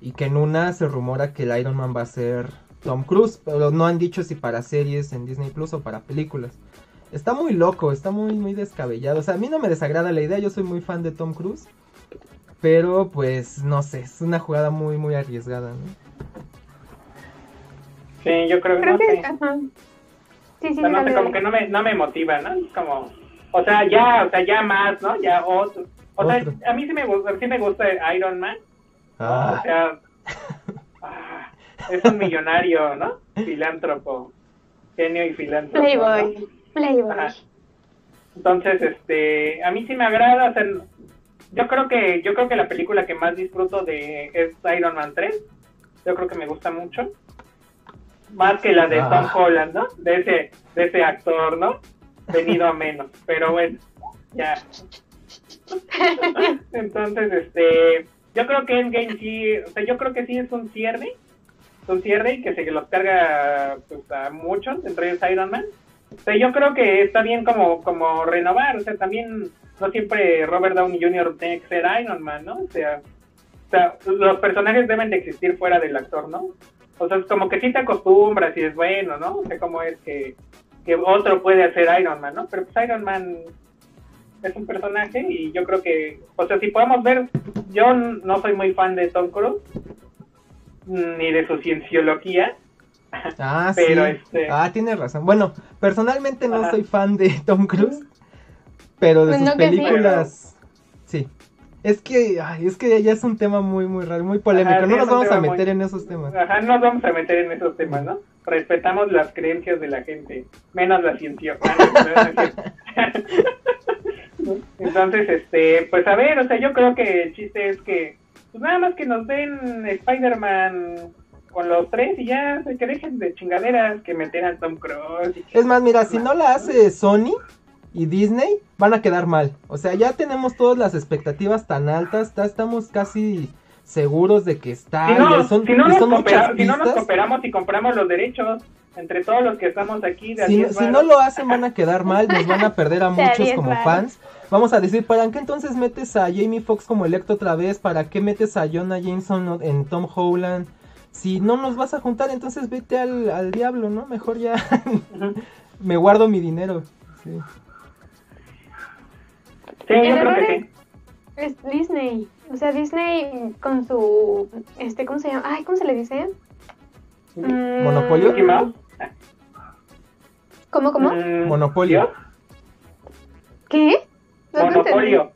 Y que en una se rumora que el Iron Man va a ser Tom Cruise, pero no han dicho si para series en Disney Plus o para películas. Está muy loco, está muy, muy descabellado. O sea, a mí no me desagrada la idea, yo soy muy fan de Tom Cruise. Pero pues no sé, es una jugada muy, muy arriesgada, ¿no? Sí, yo creo, Creo no que... Ajá. Sí, sí, O sea, no sé, como que no me, no me motiva, ¿no? Es como, o sea, ya, o sea, ya más, ¿no? Ya otro. O Otro. sea, a mí sí me gusta, sí me gusta Iron Man. Ah. O sea, ah, es un millonario, ¿no? Filántropo. Genio y filántropo. ¿no? Playboy, Playboy. Ajá. Entonces, este, a mí sí me agrada, o sea, yo creo que yo creo que la película que más disfruto de es Iron Man 3. Yo creo que me gusta mucho. Más que la de Ah. Tom Holland, ¿no? De ese de ese actor, ¿no? Venido a menos, pero bueno, ya. Entonces, este, yo creo que Endgame sí, o sea, yo creo que sí es un cierre, un cierre y que se los carga pues, a muchos, entre ellos Iron Man. O sea, yo creo que está bien como, como renovar, o sea, también no siempre Robert Downey Jr. tiene que ser Iron Man, ¿no? O sea, o sea, los personajes deben de existir fuera del actor, ¿no? O sea, es como que sí te acostumbras y es bueno, ¿no? O sea, como es que, que otro puede hacer Iron Man, ¿no? Pero pues Iron Man es un personaje y yo creo que, o sea, si podemos ver, yo no soy muy fan de Tom Cruise, ni de su cienciología, Ah, Pero, sí. este- Ah, tienes razón. Bueno, personalmente no Ajá. soy fan de Tom Cruise, pero de Pues sus no que sí. películas, sí. Es que, ay, es que ya es un tema muy, muy raro, muy polémico. Ajá, no nos vamos a muy- meter en esos temas. Ajá, no nos vamos a meter en esos temas, ¿no? Respetamos las creencias de la gente, menos la ciencia. Entonces, este, pues a ver, o sea, yo creo que el chiste es que, pues nada más que nos den Spider-Man con los tres y ya, o sea, que dejen de chingaderas, que meter a Tom Cruise. y Es más, mira, si no la hace Sony y Disney, van a quedar mal. O sea, ya tenemos todas las expectativas tan altas, ya estamos casi seguros de que está. Si no, y son, si no nos son coopera- muchas si no nos cooperamos y compramos los derechos entre todos los que estamos aquí de Si, 10 si no lo hacen van a quedar mal, nos van a perder a muchos 10 como fans. Vamos a decir, ¿para qué entonces metes a Jamie Foxx como Electro otra vez? ¿Para qué metes a Jonah Jameson en Tom Holland? Si no nos vas a juntar, entonces vete al, al diablo, ¿no? Mejor ya me guardo mi dinero. Sí. Sí, El yo creo que es- sí. Es Disney. O sea, Disney con su. este ¿Cómo se llama? Ay, ¿cómo se le dice? Mm, ¿Monopolio? ¿Cómo, cómo? Mm, Monopolio. ¿Qué? No Monopolio.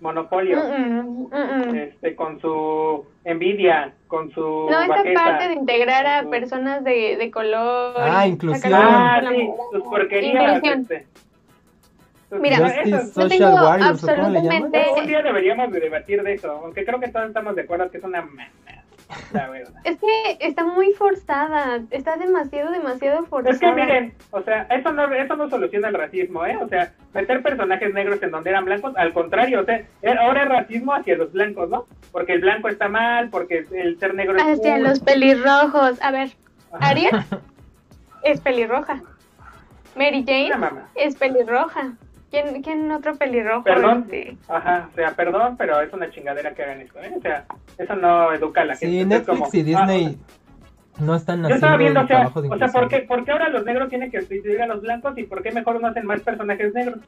Monopolio. Mm, mm, mm, mm. Este, con su envidia, con su No, esta bajeza. parte de integrar a su- personas de, de color. Ah, inclusión. Ah, sí, sus porquerías. Inclusión. Este. Mira, yo Social tengo Warriors, absolutamente- un día deberíamos de debatir de eso, aunque creo que todos estamos de acuerdo que es una Es que está muy forzada, está demasiado, demasiado forzada. Es que miren, o sea, eso no, eso no soluciona el racismo, ¿eh? O sea, meter personajes negros en donde eran blancos, al contrario, o sea, ahora es racismo hacia los blancos, ¿no? Porque el blanco está mal, porque el ser negro es Hacia los pelirrojos. A ver, Ariel es pelirroja. Mary Jane es pelirroja. ¿Quién, ¿Quién otro pelirrojo? Perdón. Ajá, o sea, perdón, pero es una chingadera que hagan esto, ¿eh? O sea, eso no educa a la gente. Sí, Netflix y Disney ah, no están haciendo Yo estaba viendo, o sea, o sea ¿por, qué, ¿por qué ahora los negros tienen que sustituir a los blancos y por qué mejor no hacen más personajes negros?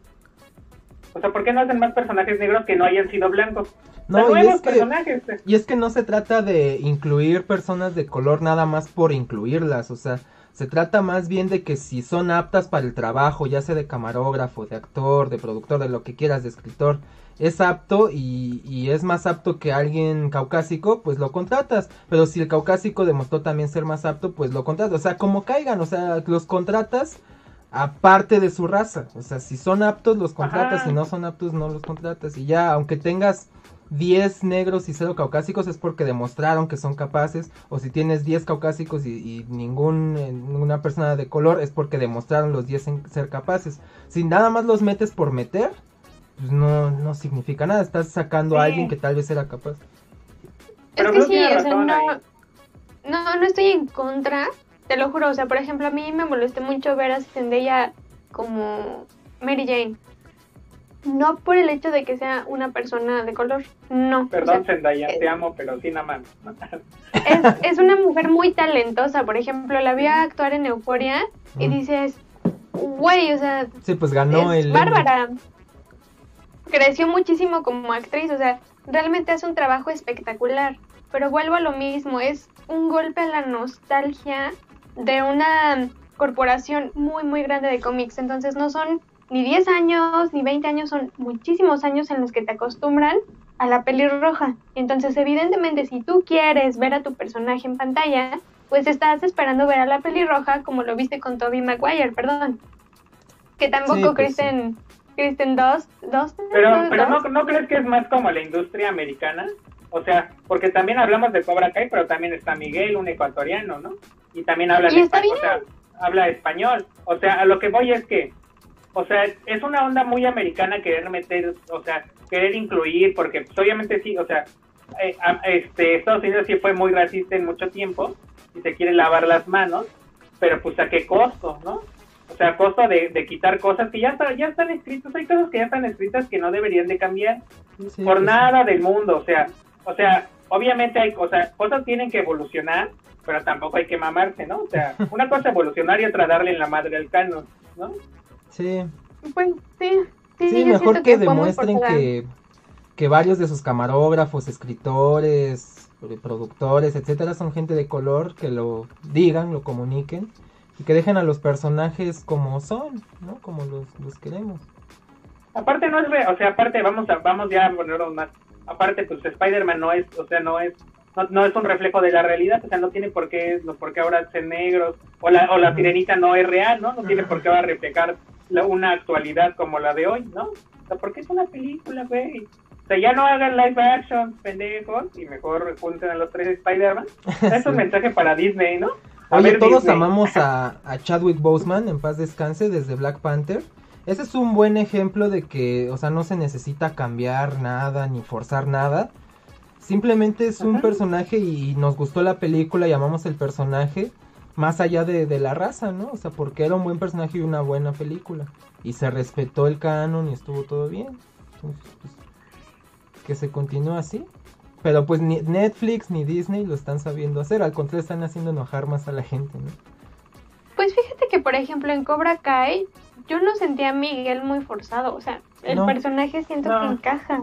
O sea, ¿por qué no hacen más personajes negros que no hayan sido blancos? No, y es, que, y es que no se trata de incluir personas de color nada más por incluirlas, o sea, se trata más bien de que si son aptas para el trabajo, ya sea de camarógrafo, de actor, de productor, de lo que quieras, de escritor, es apto y, y, es más apto que alguien caucásico, pues lo contratas. Pero si el caucásico demostró también ser más apto, pues lo contratas. O sea, como caigan, o sea, los contratas aparte de su raza. O sea, si son aptos, los contratas, si no son aptos, no los contratas. Y ya, aunque tengas 10 negros y 0 caucásicos es porque demostraron que son capaces, o si tienes 10 caucásicos y, ningún, eh, ninguna persona de color es porque demostraron los 10 en ser capaces. Si nada más los metes por meter, pues no, no significa nada, estás sacando a alguien que tal vez era capaz. Es que sí, o sea, no, no, no estoy en contra, te lo juro, o sea, por ejemplo, a mí me molesté mucho ver a Zendaya como Mary Jane. No por el hecho de que sea una persona de color, no. Perdón, Zendaya, te amo, pero sin nada Es, es una mujer muy talentosa, por ejemplo, la vi actuar en Euforia y dices, güey, o sea... Sí, pues ganó el... Bárbara. Creció muchísimo como actriz, o sea, realmente hace un trabajo espectacular, pero vuelvo a lo mismo, es un golpe a la nostalgia de una corporación muy, muy grande de cómics, entonces no son ni 10 años, ni 20 años, son muchísimos años en los que te acostumbran a la pelirroja. Entonces, evidentemente, si tú quieres ver a tu personaje en pantalla, pues estás esperando ver a la pelirroja como lo viste con Toby Maguire, perdón. Que tampoco pues Kristen, Kristen Dost, Pero, pero no, ¿no crees que es más como la industria americana? O sea, porque también hablamos de Cobra Kai, pero también está Miguel, un ecuatoriano, ¿no? Y también habla, de español, o sea, habla español. O sea, a lo que voy es que o sea, es una onda muy americana querer meter, o sea, querer incluir, porque pues, obviamente sí, o sea, eh, este, Estados Unidos sí fue muy racista en mucho tiempo y se quiere lavar las manos, pero pues a qué costo, ¿no? O sea, a costo de, quitar cosas que ya, ya están escritas, hay cosas que ya están escritas que no deberían de cambiar por nada del mundo, o sea, o sea, obviamente hay cosas, cosas tienen que evolucionar, pero tampoco hay que mamarse, ¿no? O sea, una cosa evolucionar y otra darle en la madre al canon, ¿no? Sí. Pues sí. Sí, mejor que, demuestren que, que varios de sus camarógrafos, escritores, productores, etcétera, son gente de color, que lo digan, lo comuniquen y que dejen a los personajes como son, ¿no? Como los, los queremos. Aparte no es, o sea, aparte vamos a, vamos ya a ponernos más. Aparte pues Spider-Man no es, o sea, no es no, es un reflejo de la realidad, o sea, no tiene por qué, no, por qué ahora ser negros, o la, o la sirenita no es real, ¿no? No tiene por qué ahora reflejar una actualidad como la de hoy, ¿no? O sea, porque es una película, güey. O sea, ya no hagan live action, pendejos, y mejor junten a los tres Spider-Man. Es un mensaje para Disney, ¿no? Oye, todos amamos a, a Chadwick Boseman, en paz descanse, desde Black Panther. Ese es un buen ejemplo de que, o sea, no se necesita cambiar nada ni forzar nada. Simplemente es un personaje y nos gustó la película, llamamos el personaje más allá de, de, la raza, ¿no? O sea, porque era un buen personaje y una buena película. Y se respetó el canon y estuvo todo bien. Entonces, pues, que se continúe así. Pero pues ni Netflix ni Disney lo están sabiendo hacer. Al contrario, están haciendo enojar más a la gente, ¿no? Pues fíjate que, por ejemplo, en Cobra Kai, yo no sentía a Miguel muy forzado. O sea, el personaje siento que encaja.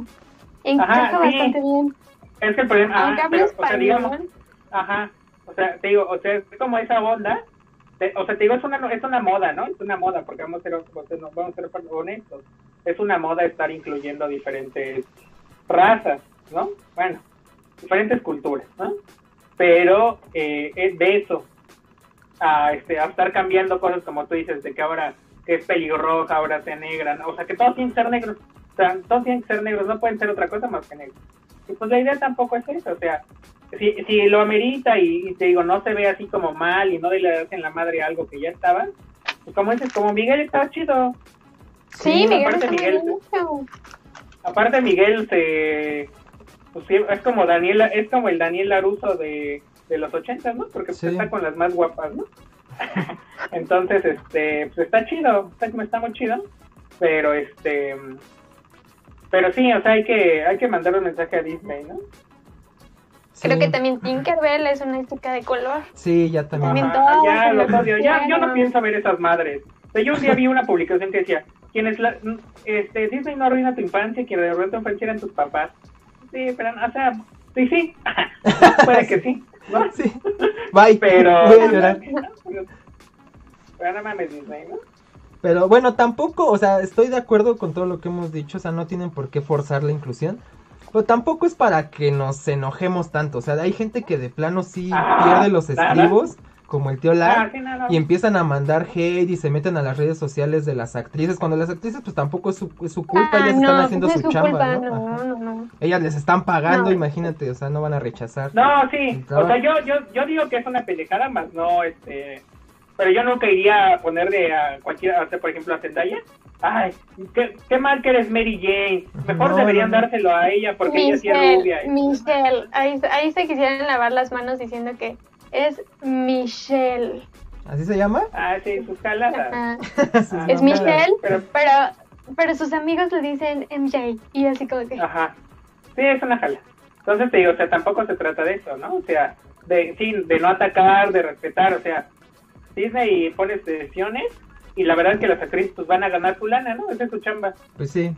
Encaja bastante bien. Es que el problema... Aunque habla español. ajá o sea, te digo, o sea, es como esa onda, o sea, te digo, es una, es una moda, ¿no? Es una moda, porque vamos a ser, vamos a ser honestos. Es una moda estar incluyendo diferentes razas, ¿no? Bueno, diferentes culturas, ¿no? Pero eh, es de eso a, este, a estar cambiando cosas como tú dices, de que ahora es pelirroja, ahora se negra, ¿no? o sea, que todos tienen que ser negros, o sea, todos tienen que ser negros, no pueden ser otra cosa más que negros. Y pues la idea tampoco es eso, o sea, si, si lo amerita y, te digo, no se ve así como mal y no le das en la madre algo que ya estaba, pues como dices, como Miguel estaba chido. Sí, Miguel, aparte Miguel, aparte Miguel se pues es como Daniela, es como el Daniel Laruso de, de los 80, ¿no? Porque pues, está con las más guapas, ¿no? Entonces, este, pues está chido, está, está muy chido, pero este, pero sí, o sea, hay que, hay que mandar un mensaje a Disney, ¿no? Creo que también Tinkerbell es una chica de color. Sí, ya también. ya, lo odio. Ya, yo no pienso ver esas madres. yo un día vi una publicación que decía, quienes la, este, Disney no arruina tu infancia, quienes arruina tu infancia eran tus papás. Sí, pero, o sea, sí, sí. Puede que sí. ¿no? Sí. Bye. Pero. Voy a llorar. Pero no mames, Disney, ¿no? Pero bueno, tampoco, o sea, estoy de acuerdo con todo lo que hemos dicho, o sea, no tienen por qué forzar la inclusión. Pero tampoco es para que nos enojemos tanto, o sea, hay gente que de plano sí ah, pierde los estribos, como el tío Lar, y empiezan a mandar hate y se meten a las redes sociales de las actrices, cuando las actrices pues tampoco es su, culpa, ah, ellas están haciendo su, chamba, ¿no? Ellas les están pagando, imagínate, o sea, no van a rechazar. No, sí, o sea, yo, yo, yo digo que es una pendejada, más no, este pero yo nunca iría a poner de a cualquiera, por ejemplo, a Zendaya. Ay, qué, mal que eres Mary Jane. Mejor deberían dárselo a ella porque ella sí es rubia. Michelle, ahí, ahí se quisieran lavar las manos diciendo que es Michelle. ¿Así se llama? Ah, sí, sus caladas. es Michelle, pero, pero, sus amigos le dicen MJ y así como que... Ajá, sí, es una jala. Entonces te digo, o sea, tampoco se trata de eso, ¿no? O sea, de, sí, de no atacar, de respetar, o sea, Disney pones decisiones y la verdad es que las actrices pues van a ganar tu lana, ¿no? Esa es tu chamba. Pues sí.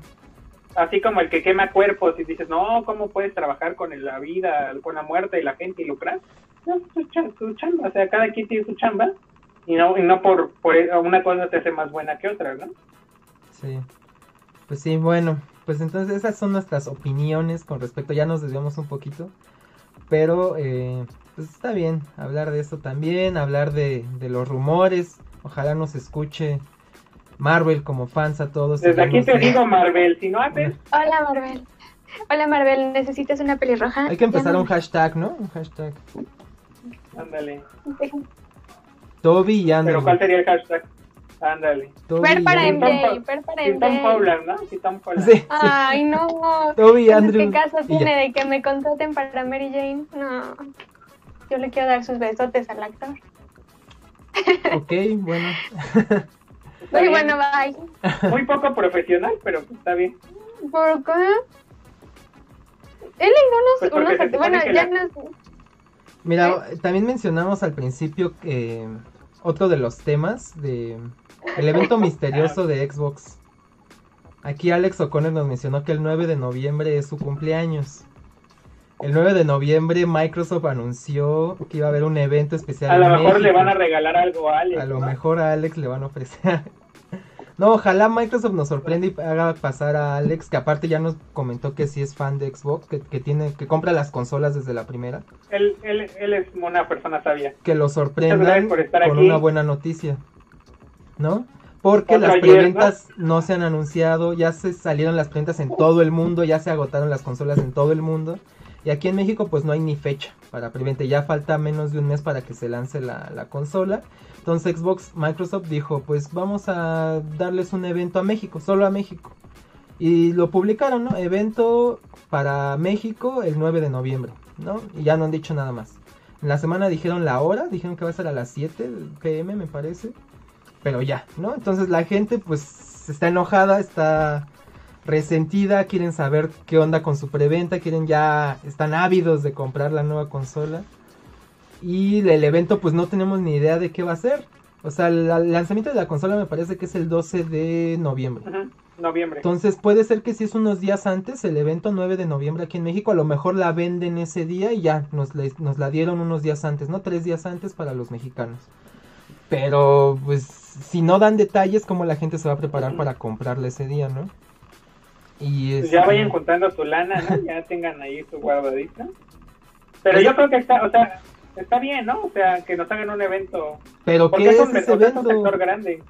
Así como el que quema cuerpos y dices, no, ¿cómo puedes trabajar con la vida, con la muerte y la gente y lucrar? No, tu chamba, o sea, cada quien tiene su chamba y no, y no por, por una cosa te hace más buena que otra, ¿no? Sí. Pues sí, bueno, pues entonces esas son nuestras opiniones con respecto, ya nos desviamos un poquito, pero eh, pues está bien hablar de esto también, hablar de, los rumores. Ojalá nos escuche Marvel como fans a todos. Desde aquí te digo Marvel, si no haces... Hola Marvel. Hola Marvel, ¿necesitas una pelirroja? Hay que empezar un hashtag, ¿no? Un hashtag. Ándale. Toby y Andrew. ¿Pero cuál sería el hashtag? Ándale. Ver para MJ, ver para MJ. Holland, ¿no? Sí, Tom Holland. Sí, Ay, no. Toby y Andrew. ¿Qué caso tiene de que me contraten para Mary Jane? No. Yo le quiero dar sus besotes al actor. Ok, bueno. Muy bueno, bye. Muy poco profesional, pero está bien. ¿Por qué? He leído unos, pues bueno, ya Mira, también mencionamos al principio que otro de los temas de el evento misterioso de Xbox. Aquí Alex O'Connor nos mencionó que el 9 de noviembre es su cumpleaños. El 9 de noviembre Microsoft anunció que iba a haber un evento especial. A lo mejor le van a regalar algo a Alex. A lo mejor a Alex le van a ofrecer. no, ojalá Microsoft nos sorprenda y haga pasar a Alex, que aparte ya nos comentó que sí es fan de Xbox, que, tiene, que compra las consolas desde la primera. Él, él, él es una persona sabia. Que lo sorprendan con una buena noticia. ¿No? Porque las preventas ¿no? se han anunciado, ya se salieron las preventas en todo el mundo, ya se agotaron las consolas en todo el mundo. Y aquí en México pues no hay ni fecha para preventa. Ya falta menos de un mes para que se lance la, consola. Entonces Xbox, Microsoft dijo pues vamos a darles un evento a México, solo a México. Y lo publicaron, ¿no? Evento para México el 9 de noviembre, ¿no? Y ya no han dicho nada más. En la semana dijeron la hora, dijeron que va a ser a las 7 pm me parece. Pero ya, ¿no? Entonces la gente pues está enojada, está resentida, quieren saber qué onda con su preventa, quieren ya, están ávidos de comprar la nueva consola. Y el evento pues no tenemos ni idea de qué va a ser. O sea, el, lanzamiento de la consola me parece que es el 12 de noviembre. Noviembre. Entonces puede ser que si es unos días antes, el evento 9 de noviembre aquí en México, a lo mejor la venden ese día y ya nos, nos la dieron unos días antes, ¿no? Tres días antes para los mexicanos. Pero pues si no dan detalles, ¿cómo la gente se va a preparar para comprarla ese día, no? Y pues ya vayan contando su lana, ¿no? ya tengan ahí su guardadita. Pero pues yo creo que está, o sea, está bien, ¿no? O sea, que nos hagan un evento. ¿Pero qué es, un, ese evento? un sector grande.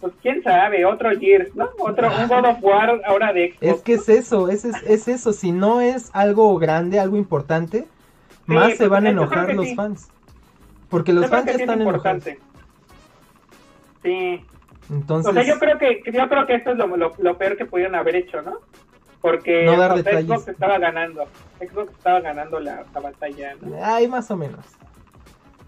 Pues quién sabe, otro Gears, ¿no? Otro, un God of War ahora de Xbox. Es que es eso, es, es, es eso. Si no es algo grande, algo importante, más se pues, van a enojar los sí. fans. Porque los Yo fans sí es están enojados. Sí, Entonces, o sea, yo creo que yo creo que esto es lo, lo, lo peor que pudieron haber hecho, ¿no? Porque No dar detalles. Xbox estaba ganando, Xbox estaba ganando la, la batalla, ¿no? ay, más o menos.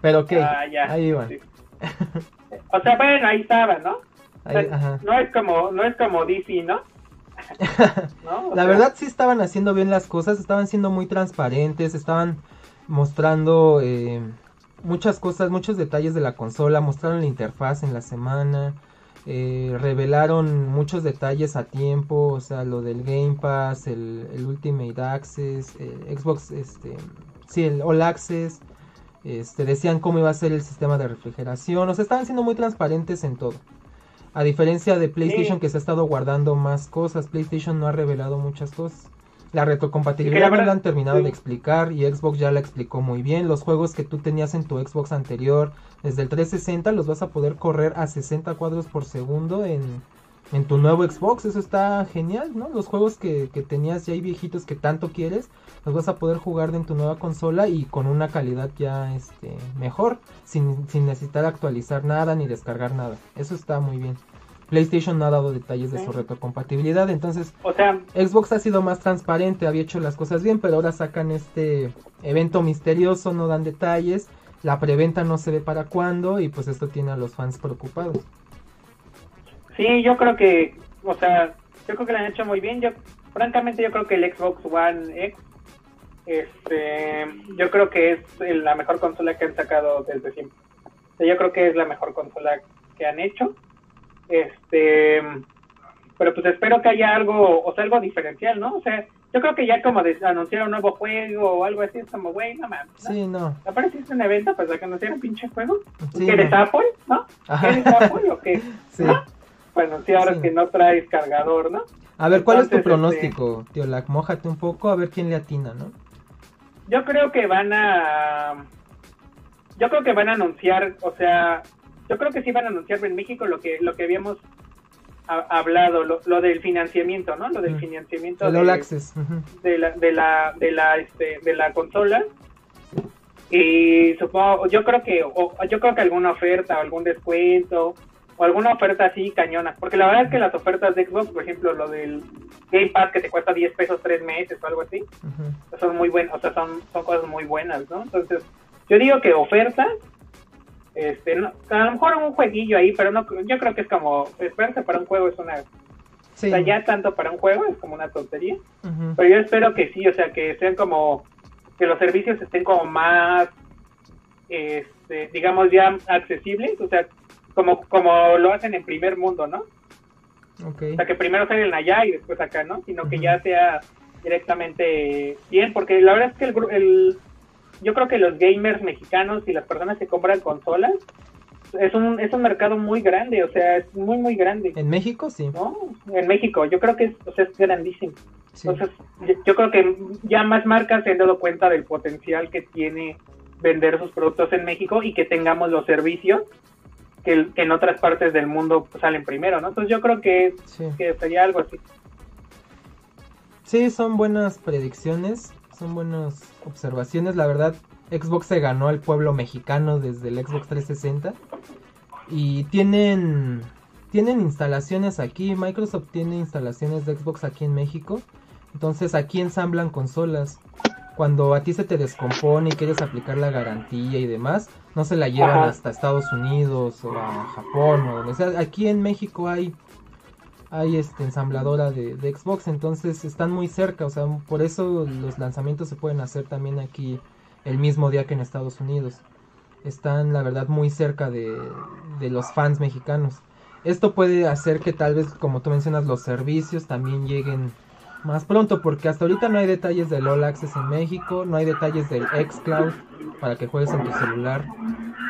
Pero ok, Ah, ya. ahí. Sí. O sea, bueno, ahí estaba, ¿no? O sea, Ahí- ajá. no es como no es como DC, ¿no? La sea, verdad sí estaban haciendo bien las cosas, estaban siendo muy transparentes, estaban mostrando eh, muchas cosas, muchos detalles de la consola, mostraron la interfaz en la semana, eh, revelaron muchos detalles a tiempo, o sea, lo del Game Pass, el, el Ultimate Access, el Xbox, este, sí, el All Access, este, decían cómo iba a ser el sistema de refrigeración, o sea, estaban siendo muy transparentes en todo. A diferencia de PlayStation Sí. que se ha estado guardando más cosas, PlayStation no ha revelado muchas cosas. La Y retrocompatibilidad la no la han terminado sí. de explicar y Xbox ya la explicó muy bien. Los juegos que tú tenías en tu Xbox anterior desde el 360 los vas a poder correr a 60 cuadros por segundo en, en tu nuevo Xbox. Eso está genial, ¿no? Los juegos que, que tenías ya ahí viejitos que tanto quieres los vas a poder jugar en tu nueva consola y con una calidad ya este, mejor, sin, sin necesitar actualizar nada ni descargar nada. Eso está muy bien. PlayStation no ha dado detalles de Sí. su retrocompatibilidad, entonces O sea, Xbox ha sido más transparente, había hecho las cosas bien, pero ahora sacan este evento misterioso, no dan detalles, la preventa no se ve para cuándo y pues esto tiene a los fans preocupados. sí, yo creo que, o sea, yo creo que lo han hecho muy bien. Yo, francamente, yo creo que el Xbox One X, este, yo creo que es la mejor consola que han sacado desde siempre. Yo creo que es la mejor consola que han hecho. Este, pero pues espero que haya algo, o sea, algo diferencial, ¿no? O sea, yo creo que ya como de anunciar un nuevo juego o algo así, es como, güey, no mames. ¿no? Sí, no. Apareciste en un evento para que anunciar un pinche juego. Sí, ¿Que eres no. Apple, no? Ajá. ¿Eres Apple o qué? Sí. Para anunciar Sí. que no traes cargador, ¿no? A ver, ¿cuál es tu pronóstico, tío Lac? Mójate un poco a ver quién le atina, ¿no? Yo creo que van a. Yo creo que van a anunciar, o sea, yo creo que sí van a anunciar en México lo que lo que habíamos ha- hablado, lo, lo del financiamiento, ¿no? Lo del financiamiento de, de la de la de la este de la consola. Y supongo yo creo que o, yo creo que alguna oferta o algún descuento o alguna oferta así cañona porque la verdad es que las ofertas de Xbox por ejemplo lo del Game Pass que te cuesta 10 pesos tres meses o algo así son muy buenas o sea son son cosas muy buenas no entonces yo digo que ofertas este no, a lo mejor un jueguillo ahí pero no yo creo que es como esperarse para un juego es una Sí. o sea ya tanto para un juego es como una tontería pero yo espero que sí, o sea, que sean como, que los servicios estén como más, este, digamos, ya accesibles, o sea, como, como lo hacen en primer mundo, ¿no? Ok. O sea, que primero salen allá y después acá, ¿no? Sino que ya sea directamente bien, porque la verdad es que el, el, yo creo que los gamers mexicanos y las personas que compran consolas, es un, es un mercado muy grande, o sea, es muy, muy grande, En México, sí. ¿no? En México, yo creo que es, o sea, es grandísimo. sí. Entonces, yo- yo creo que ya más marcas se han dado cuenta del potencial que tiene vender sus productos en México y que tengamos los servicios que, que en otras partes del mundo salen primero, ¿no? Entonces yo creo que, sí. que sería algo así. Sí, son buenas predicciones, son buenas observaciones. La verdad, Xbox se ganó al pueblo mexicano desde el Xbox 360 y tienen tienen instalaciones aquí. Microsoft tiene instalaciones de Xbox aquí en México, entonces aquí ensamblan consolas. Cuando a ti se te descompone y quieres aplicar la garantía y demás, no se la llevan hasta Estados Unidos o a Japón o donde sea. Aquí en México hay hay este ensambladora de, Xbox, entonces están muy cerca, o sea, por eso los lanzamientos se pueden hacer también aquí el mismo día que en Estados Unidos. Están, la verdad, muy cerca de, de los fans mexicanos. Esto puede hacer que tal vez, como tú mencionas, los servicios también lleguen más pronto, porque hasta ahorita no hay detalles del All Access en México, no hay detalles del xCloud para que juegues en tu celular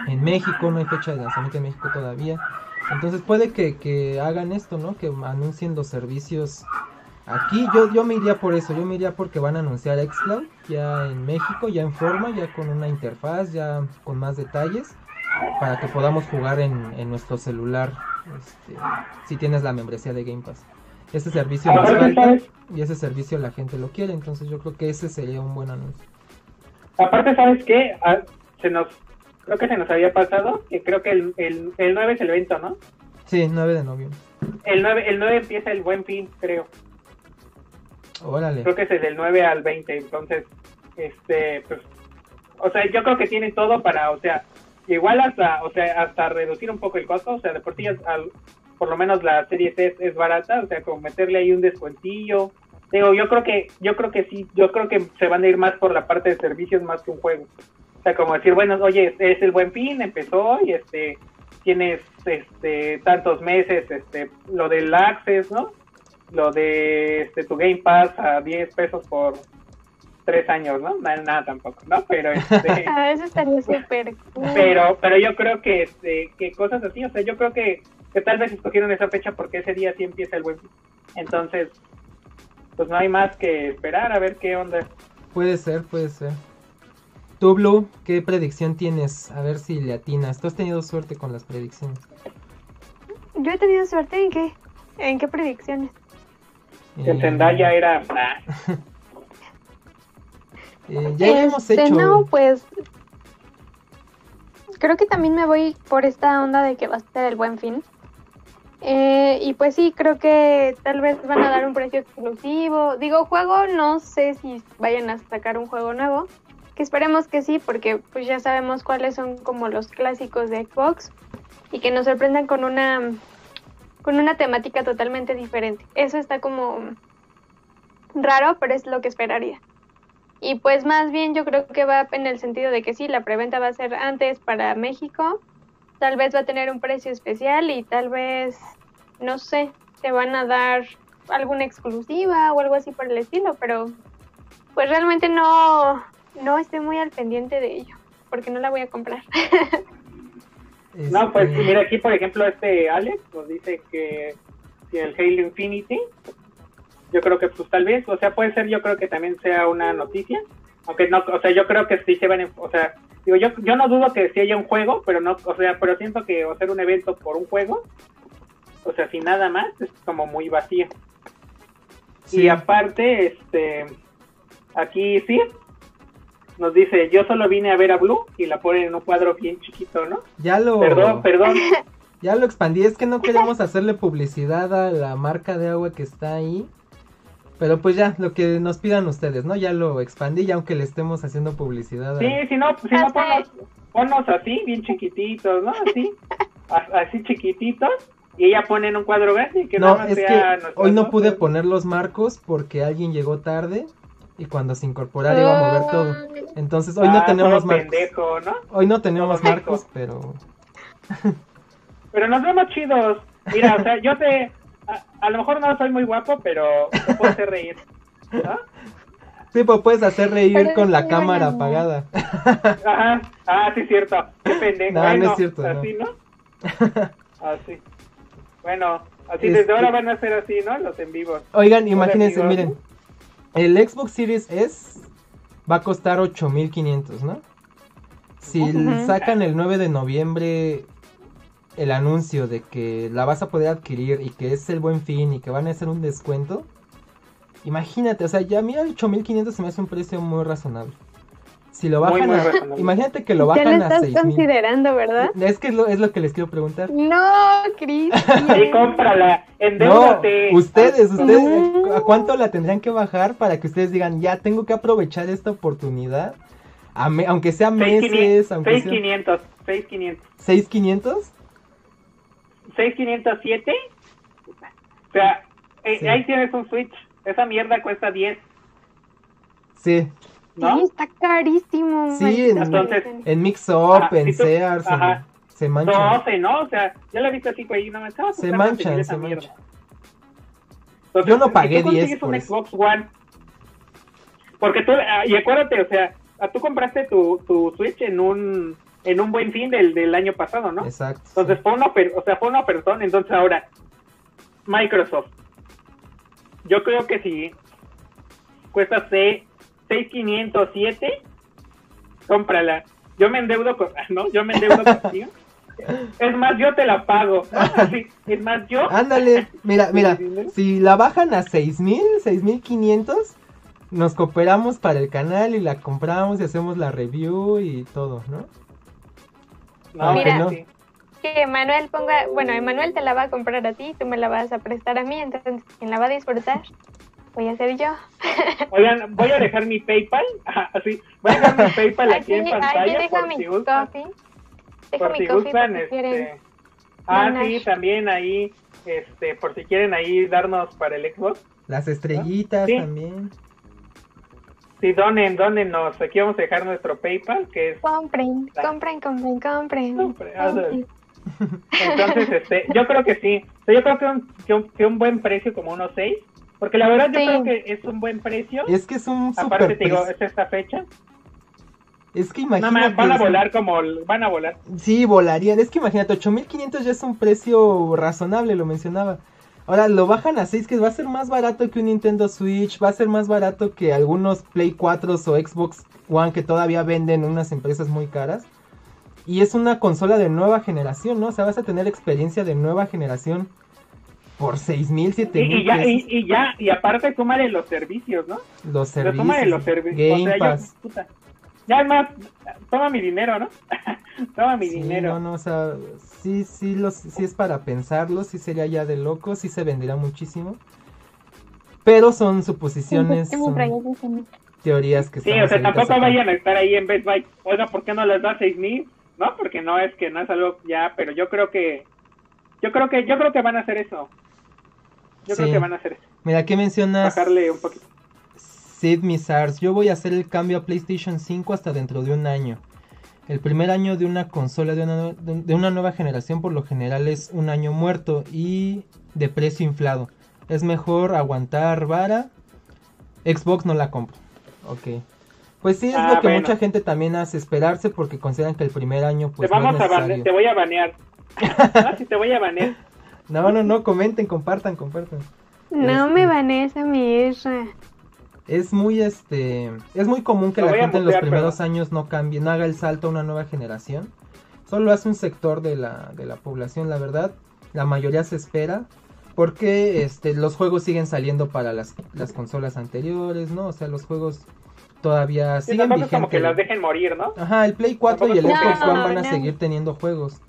en México, no hay fecha de lanzamiento en México todavía. Entonces puede que, que hagan esto, ¿no? Que anuncien los servicios aquí. Yo, yo me iría por eso, yo me iría porque van a anunciar xCloud ya en México, ya en forma, ya con una interfaz, ya con más detalles, para que podamos jugar en, en nuestro celular este, si tienes la membresía de Game Pass. Ese servicio nos falta y ese servicio la gente lo quiere, entonces yo creo que ese sería un buen anuncio. Aparte, ¿sabes qué? Ah, se nos, creo que se nos había pasado, que creo que el, el, el 9 es el evento, ¿no? Sí, 9 de noviembre. El 9, el 9 empieza el buen fin, creo. Órale. Creo que es del 9 al 20, entonces, este, pues, o sea, yo creo que tienen todo para, o sea, igual hasta, o sea, hasta reducir un poco el costo, o sea, de por sí, al, por lo menos la serie C es, barata, o sea, como meterle ahí un descuentillo. Digo, yo creo que, yo creo que sí, yo creo que se van a ir más por la parte de servicios más que un juego. O sea, como decir, bueno, oye, es el buen fin, empezó y este, tienes este tantos meses, este, lo del Access, ¿no? Lo de este, tu Game Pass a 10 pesos por tres años, ¿no? Nada, tampoco, ¿no? Pero este, ah, eso estaría súper Pero, pero yo creo que, este, que cosas así, o sea, yo creo que, que tal vez escogieron esa fecha porque ese día sí empieza el buen Entonces, pues no hay más que esperar a ver qué onda. Puede ser, puede ser. Tú, Blue, ¿qué predicción tienes? A ver si le atinas. ¿Tú has tenido suerte con las predicciones? Yo he tenido suerte en qué? ¿En qué predicciones? Que eh, Zendaya era... eh, ya hemos este, hecho... No, pues... Creo que también me voy por esta onda de que va a ser el buen fin. Eh, y pues sí, creo que tal vez van a dar un precio exclusivo. Digo, juego, no sé si vayan a sacar un juego nuevo que esperemos que sí, porque pues ya sabemos cuáles son como los clásicos de Xbox y que nos sorprendan con una con una temática totalmente diferente. Eso está como raro, pero es lo que esperaría. Y pues más bien yo creo que va en el sentido de que sí, la preventa va a ser antes para México, tal vez va a tener un precio especial y tal vez, no sé, te van a dar alguna exclusiva o algo así por el estilo, pero pues realmente no, no estoy muy al pendiente de ello, porque no la voy a comprar. no, pues mira aquí, por ejemplo, este Alex nos dice que si el Halo Infinity, yo creo que pues tal vez, o sea, puede ser, yo creo que también sea una noticia, aunque no, o sea, yo creo que sí se van, o sea, digo, yo, yo no dudo que sí haya un juego, pero no, o sea, pero siento que hacer un evento por un juego, o sea, sin nada más, es como muy vacío. Y aparte, este, aquí sí, nos dice, yo solo vine a ver a Blue y la pone en un cuadro bien chiquito, ¿no? Ya lo... Perdón, perdón. Ya lo expandí, es que no queremos hacerle publicidad a la marca de agua que está ahí. Pero pues ya, lo que nos pidan ustedes, ¿no? Ya lo expandí, ya aunque le estemos haciendo publicidad. Sí, si no, si no ponnos, así, bien chiquititos, ¿no? Así, así chiquititos. Y ella pone en un cuadro grande que no, es que hoy no pude poner los marcos porque alguien llegó tarde y cuando se incorporara iba a mover todo. Entonces hoy no ah, tenemos marcos. Hoy no tenemos marcos, pero... pero nos vemos chidos. Mira, o sea, yo sé, a, lo mejor no soy muy guapo, pero te puedo hacer reír. ¿no? Sí, pues puedes hacer reír con la cámara apagada. Ajá, ah, sí, cierto. Qué pendejo. No, no es cierto. Así, ¿no? Así. Bueno, así desde ahora van a ser así, ¿no? Los en vivos. Oigan, imagínense, miren. El Xbox Series S va a costar 8500, ¿no? Si sacan el 9 de noviembre el anuncio de que la vas a poder adquirir y que es el buen fin y que van a hacer un descuento, imagínate, o sea, ya a mí el 8500 se me hace un precio muy razonable. Si lo bajan a, imagínate que lo bajan ya lo estás considerando, ¿verdad? Es que es lo, es lo que les quiero preguntar. No, Cris. Sí, cómprala, endeudate. No, ustedes, ustedes, ¿a cuánto la tendrían que bajar para que ustedes digan, ya tengo que aprovechar esta oportunidad? aunque sea meses, aunque 6500, 6500. 6500? 6507. O sea, eh, ahí tienes un Switch. Esa mierda cuesta 10. Sí. ¿No? Sí, está carísimo. Sí, en, Entonces, en Mix Up, en Sears, se manchan. No, sé, ¿no? O sea, ya la he visto así, güey, no me estaba Se manchan, se manchan. Entonces, Yo no pagué si 10 por un Xbox One. Porque tú, ah, y acuérdate, o sea, ah, tú compraste tu, tu Switch en un en un buen fin del, del año pasado, ¿no? Exacto. Entonces fue una, o sea, fue una persona, entonces ahora Microsoft. Yo creo que si cuesta C 6507, cómprala. Yo me endeudo con, ¿no? Yo me endeudo contigo. Es más, yo te la pago. es más, yo. Ándale, mira, mira, si la bajan a 6000, 6500, nos cooperamos para el canal y la compramos y hacemos la review y todo, ¿no? No, Mira, que Manuel ponga, bueno, Emanuel te la va a comprar a ti, tú me la vas a prestar a mí, entonces quien la va a disfrutar voy a ser yo. Oigan, voy a dejar mi PayPal, así, voy a dejar mi PayPal aquí, en pantalla por si gustan. por si gustan, este, ah, sí, también ahí, este, por si quieren ahí darnos para el Xbox. Las estrellitas también. Sí, donen, nos Aquí vamos a dejar nuestro PayPal, que es... Compren, compren, compren, compren. Entonces, este, yo creo que sí. Yo creo que un, que un, buen precio como unos 6. Porque la verdad yo creo que es un buen precio. Es que es un Aparte te digo, es esta fecha. Es que imagínate. van a volar como. Van a volar. Sí, volarían. Es que imagínate, 8500 ya es un precio razonable, lo mencionaba. Ahora lo bajan a 6, que va a ser más barato que un Nintendo Switch, va a ser más barato que algunos Play 4 o Xbox One que todavía venden unas empresas muy caras. Y es una consola de nueva generación, ¿no? O sea, vas a tener experiencia de nueva generación por 6 mil, 7 mil. Y, ya, y, ya, y aparte de los servicios, ¿no? Los servicios. los servicios. Game Pass. ya más, toma mi dinero, ¿no? toma mi dinero. No, no, o sea, sí, sí, los, sí es para pensarlo, sí sería ya de loco, sí se venderá muchísimo. Pero son suposiciones, son teorías que Sí, o sea, tampoco vayan a estar ahí en Best Buy. Oiga, ¿por qué no les da 6 mil? No, porque no es que no es algo ya, pero yo creo que yo creo que yo creo que van a hacer eso. Yo creo que van a hacer eso. Mira, ¿qué mencionas? Bajarle un poquito. Sid Mizars, yo voy a hacer el cambio a PlayStation 5 hasta dentro de un año. El primer año de una consola de una, de una nueva generación por lo general es un año muerto y de precio inflado. Es mejor aguantar vara. Xbox no la compro. Ok. Pues sí, es lo ah, que mucha gente también hace, esperarse porque consideran que el primer año pues te, vamos a te voy a banear. No, si te voy a banear. No, no, no, comenten, compartan, compartan. No me este, banees a mi hija. Es muy, este, es muy común que la gente en los primeros años no cambie, no haga el salto a una nueva generación. Solo hace un sector de la, de la población, la verdad. La mayoría se espera porque este, los juegos siguen saliendo para las, las consolas anteriores, ¿no? O sea, los juegos todavía sí, siguen vigentes. como que las dejen morir, ¿no? Ajá, el Play 4 y el Xbox One van a seguir teniendo juegos.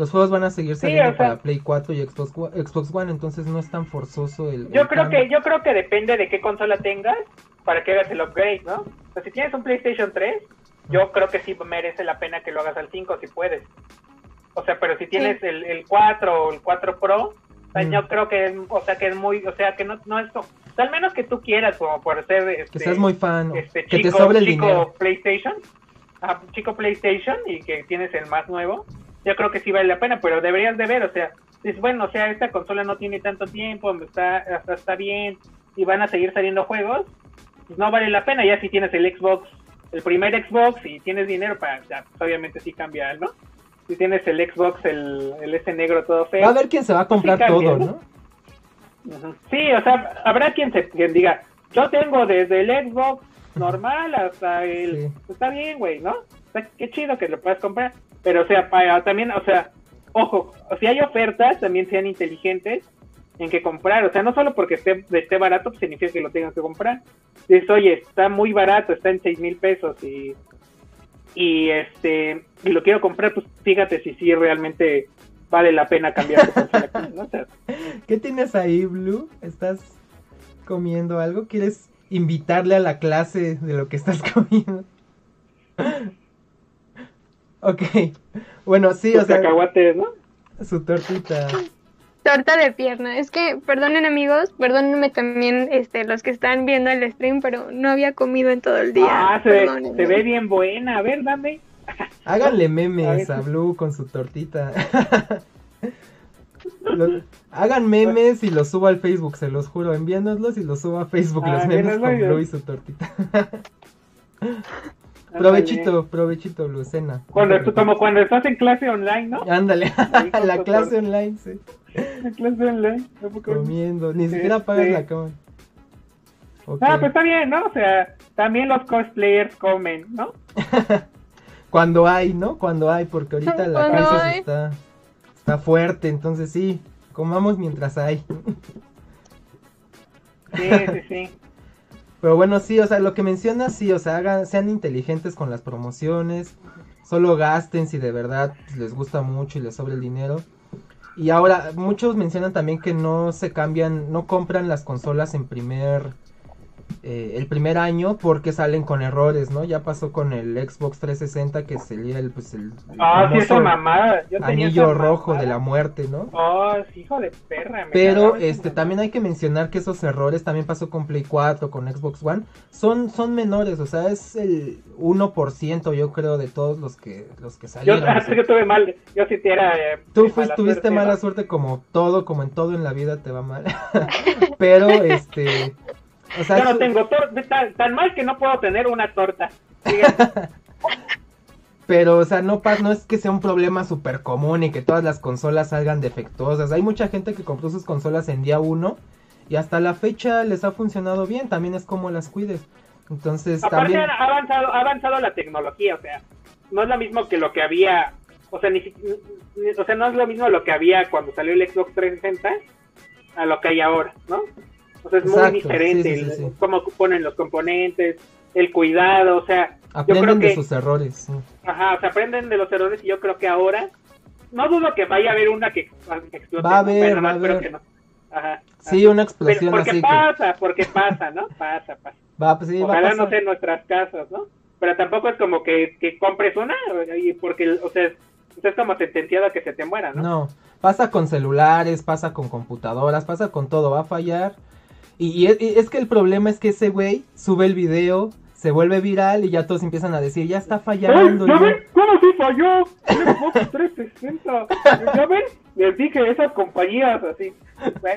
Los juegos van a seguir saliendo para Play 4 y Xbox, Xbox One, entonces no es tan forzoso el. Yo creo que yo creo que depende de qué consola tengas para que hagas el upgrade, ¿no? O sea, si tienes un PlayStation 3, yo creo que sí merece la pena que lo hagas al 5 si puedes. O sea, pero si tienes el, el 4 o el 4 Pro, yo creo que, o sea, que es muy, o sea, que no, no es, al menos que tú quieras, como por ser, este, que seas muy fan, este, que te sobre el chico PlayStation, chico PlayStation y que tienes el más nuevo, yo creo que sí vale la pena, pero deberías de ver, o sea, es bueno, o sea, esta consola no tiene tanto tiempo, está, hasta está bien y van a seguir saliendo juegos, pues no vale la pena, ya si tienes el Xbox, el primer Xbox y tienes dinero para, ya, pues obviamente sí cambia, ¿no? si tienes el Xbox, el, el ese negro todo feo. Va a ver quién se va a pues comprar todo, ¿no? Sí, o sea, habrá quien, se, quien diga, yo tengo desde el Xbox normal hasta el... Pues está bien, güey, ¿no? qué chido que lo puedas comprar. Pero, o sea, para, también, o sea, ojo, si hay ofertas, también sean inteligentes en que comprar. O sea, no solo porque esté, esté barato, pues significa que lo tengas que comprar. Dices, oye, está muy barato, está en seis mil pesos y y este y lo quiero comprar, pues fíjate si sí realmente vale la pena cambiar ¿Qué tienes ahí, Blue? ¿Estás comiendo algo? ¿Quieres invitarle a la clase de lo que estás comiendo? Ok. Bueno, sí, o sea. ¿no? Su tortita. Torta de pierna. Es que, perdonen amigos, perdónenme también este, los que están viendo el stream, pero no había comido en todo el día. Ah, se, ve, bien buena. A ver, dame. Háganle memes a, Blue con su tortita. hagan memes y los subo al Facebook, se los juro. Envíanoslos y los subo a Facebook, los ah, memes con Blue y su tortita. Provechito, provechito, Lucena. Cuando, como cuando estás en clase online, ¿no? Ándale, la clase online, sí. La clase online. Comiendo, ni siquiera apagas la cama. Ah, pues está bien, ¿no? O sea, también los cosplayers comen, ¿no? Cuando hay, ¿no? Cuando hay, porque ahorita la crisis está, está fuerte, entonces sí, comamos mientras hay. Sí, sí, sí. Pero bueno, sí, o sea, lo que mencionas, sí, o sea, hagan, sean inteligentes con las promociones, solo gasten si de verdad les gusta mucho y les sobra el dinero. Y ahora, muchos mencionan también que no se cambian, no compran las consolas en primer eh, el primer año porque salen con errores, ¿no? Ya pasó con el Xbox 360 que sería el, pues el, ah, mamada. anillo rojo de la muerte, ¿no? Oh, hijo de perra. Pero este también hay que mencionar que esos errores también pasó con Play 4, con Xbox One, son son menores, o sea, es el 1% yo creo de todos los que los que salieron. Yo, yo tuve mal, yo sí te era eh, Tú fuiste, tuviste mala suerte como todo, como en todo en la vida te va mal. Pero este yo no tengo torta, tan, mal que no puedo tener una torta. Pero, o sea, no, no es que sea un problema súper común y que todas las consolas salgan defectuosas. Hay mucha gente que compró sus consolas en día uno y hasta la fecha les ha funcionado bien. También es como las cuides. Entonces, Aparte también... ha avanzado, ha avanzado la tecnología, o sea, no es lo mismo que lo que había, o sea, ni, o sea, no es lo mismo lo que había cuando salió el Xbox 360 a lo que hay ahora, ¿no? O sea, es muy diferente cómo ponen los componentes, el cuidado, o sea... Aprenden de sus errores. Ajá, o sea, aprenden de los errores y yo creo que ahora... No dudo que vaya a haber una que explote. Va a haber, va a haber. Ajá, sí, una explosión porque así pasa, porque pasa, ¿no? Pasa, pasa. Va, pues sí, Ojalá va a no sea en nuestras casas, ¿no? Pero tampoco es como que, que compres una, porque, o sea, es como sentenciado a que se te muera, ¿no? No, pasa con celulares, pasa con computadoras, pasa con todo, va a fallar y, es, que el problema es que ese güey sube el video, se vuelve viral y ya todos empiezan a decir, ya está fallando. ¿Ya ven? ¿Cómo se falló? Xbox 360. ¿Ya ven? Les dije, esas compañías así.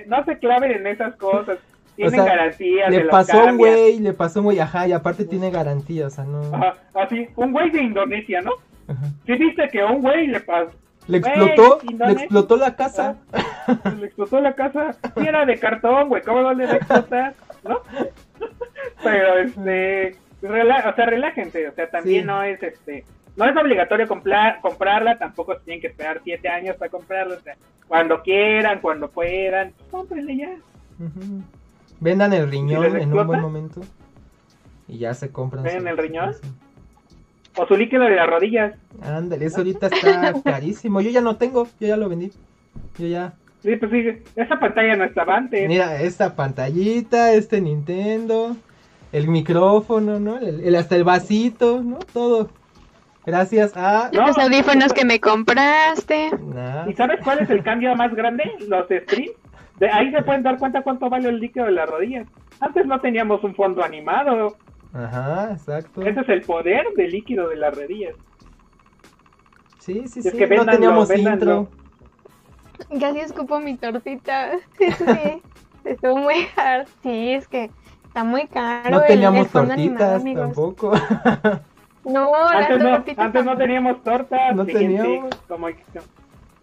No se claven en esas cosas. Tienen garantía. Le pasó un güey, le pasó un güey, ajá, y aparte tiene garantía, o sea, no. Ajá, así, un güey de Indonesia, ¿no? Ajá. Sí, dice que a un güey le pasó le explotó, le explotó la casa. Ah, le explotó la casa. Sí, era de cartón, güey. ¿Cómo no le va a explotar? ¿No? Pero, este. o sea, relájense. O sea, también no es este. No es obligatorio comprar, comprarla. Tampoco tienen que esperar siete años para comprarla. O sea, cuando quieran, cuando puedan. Cómprenle ya. Vendan el riñón en un buen momento. Y ya se compran. ¿Vendan el riñón? O su líquido de las rodillas. Ándale, eso ahorita está carísimo. Yo ya no tengo, yo ya lo vendí. Yo ya. Sí, pues sí, esa pantalla no estaba antes. Mira, esta pantallita, este Nintendo, el micrófono, ¿no? El, hasta el vasito, ¿no? Todo. Gracias a... Los audífonos que me compraste. ¿Y sabes cuál es el cambio más grande? Los streams. De ahí se pueden dar cuenta cuánto vale el líquido de las rodillas. Antes no teníamos un fondo animado. Ajá, exacto. Ese es el poder del líquido de las redillas. Sí, sí, sí. no teníamos intro. Casi escupo mi tortita. Sí, estuvo muy hard. Sí, es que está muy caro. No teníamos tortitas tampoco. No, antes, no, antes no teníamos tortas. No teníamos.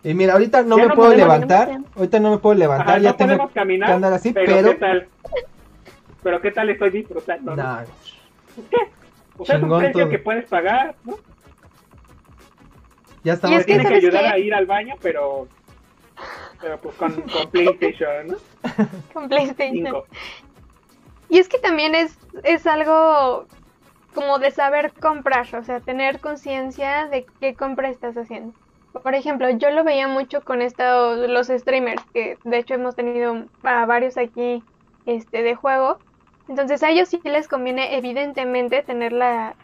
y mira, ahorita no me puedo levantar. Ahorita no me puedo levantar. ya tengo caminar, que andar así, pero. ¿qué tal? Pero ¿qué tal estoy disfrutando? ¿no? ¿Qué? O sea, es un precio que puedes pagar, ¿no? Ya estamos. Y tiene que ayudar a ir al baño, pero. Pero pues con, con PlayStation, ¿no? Con PlayStation. Y es que también es, es algo como de saber comprar, o sea, tener conciencia de qué compra estás haciendo. Por ejemplo, yo lo veía mucho con estos, los streamers, que de hecho hemos tenido a varios aquí este, de juego, entonces a ellos sí les conviene evidentemente tener la,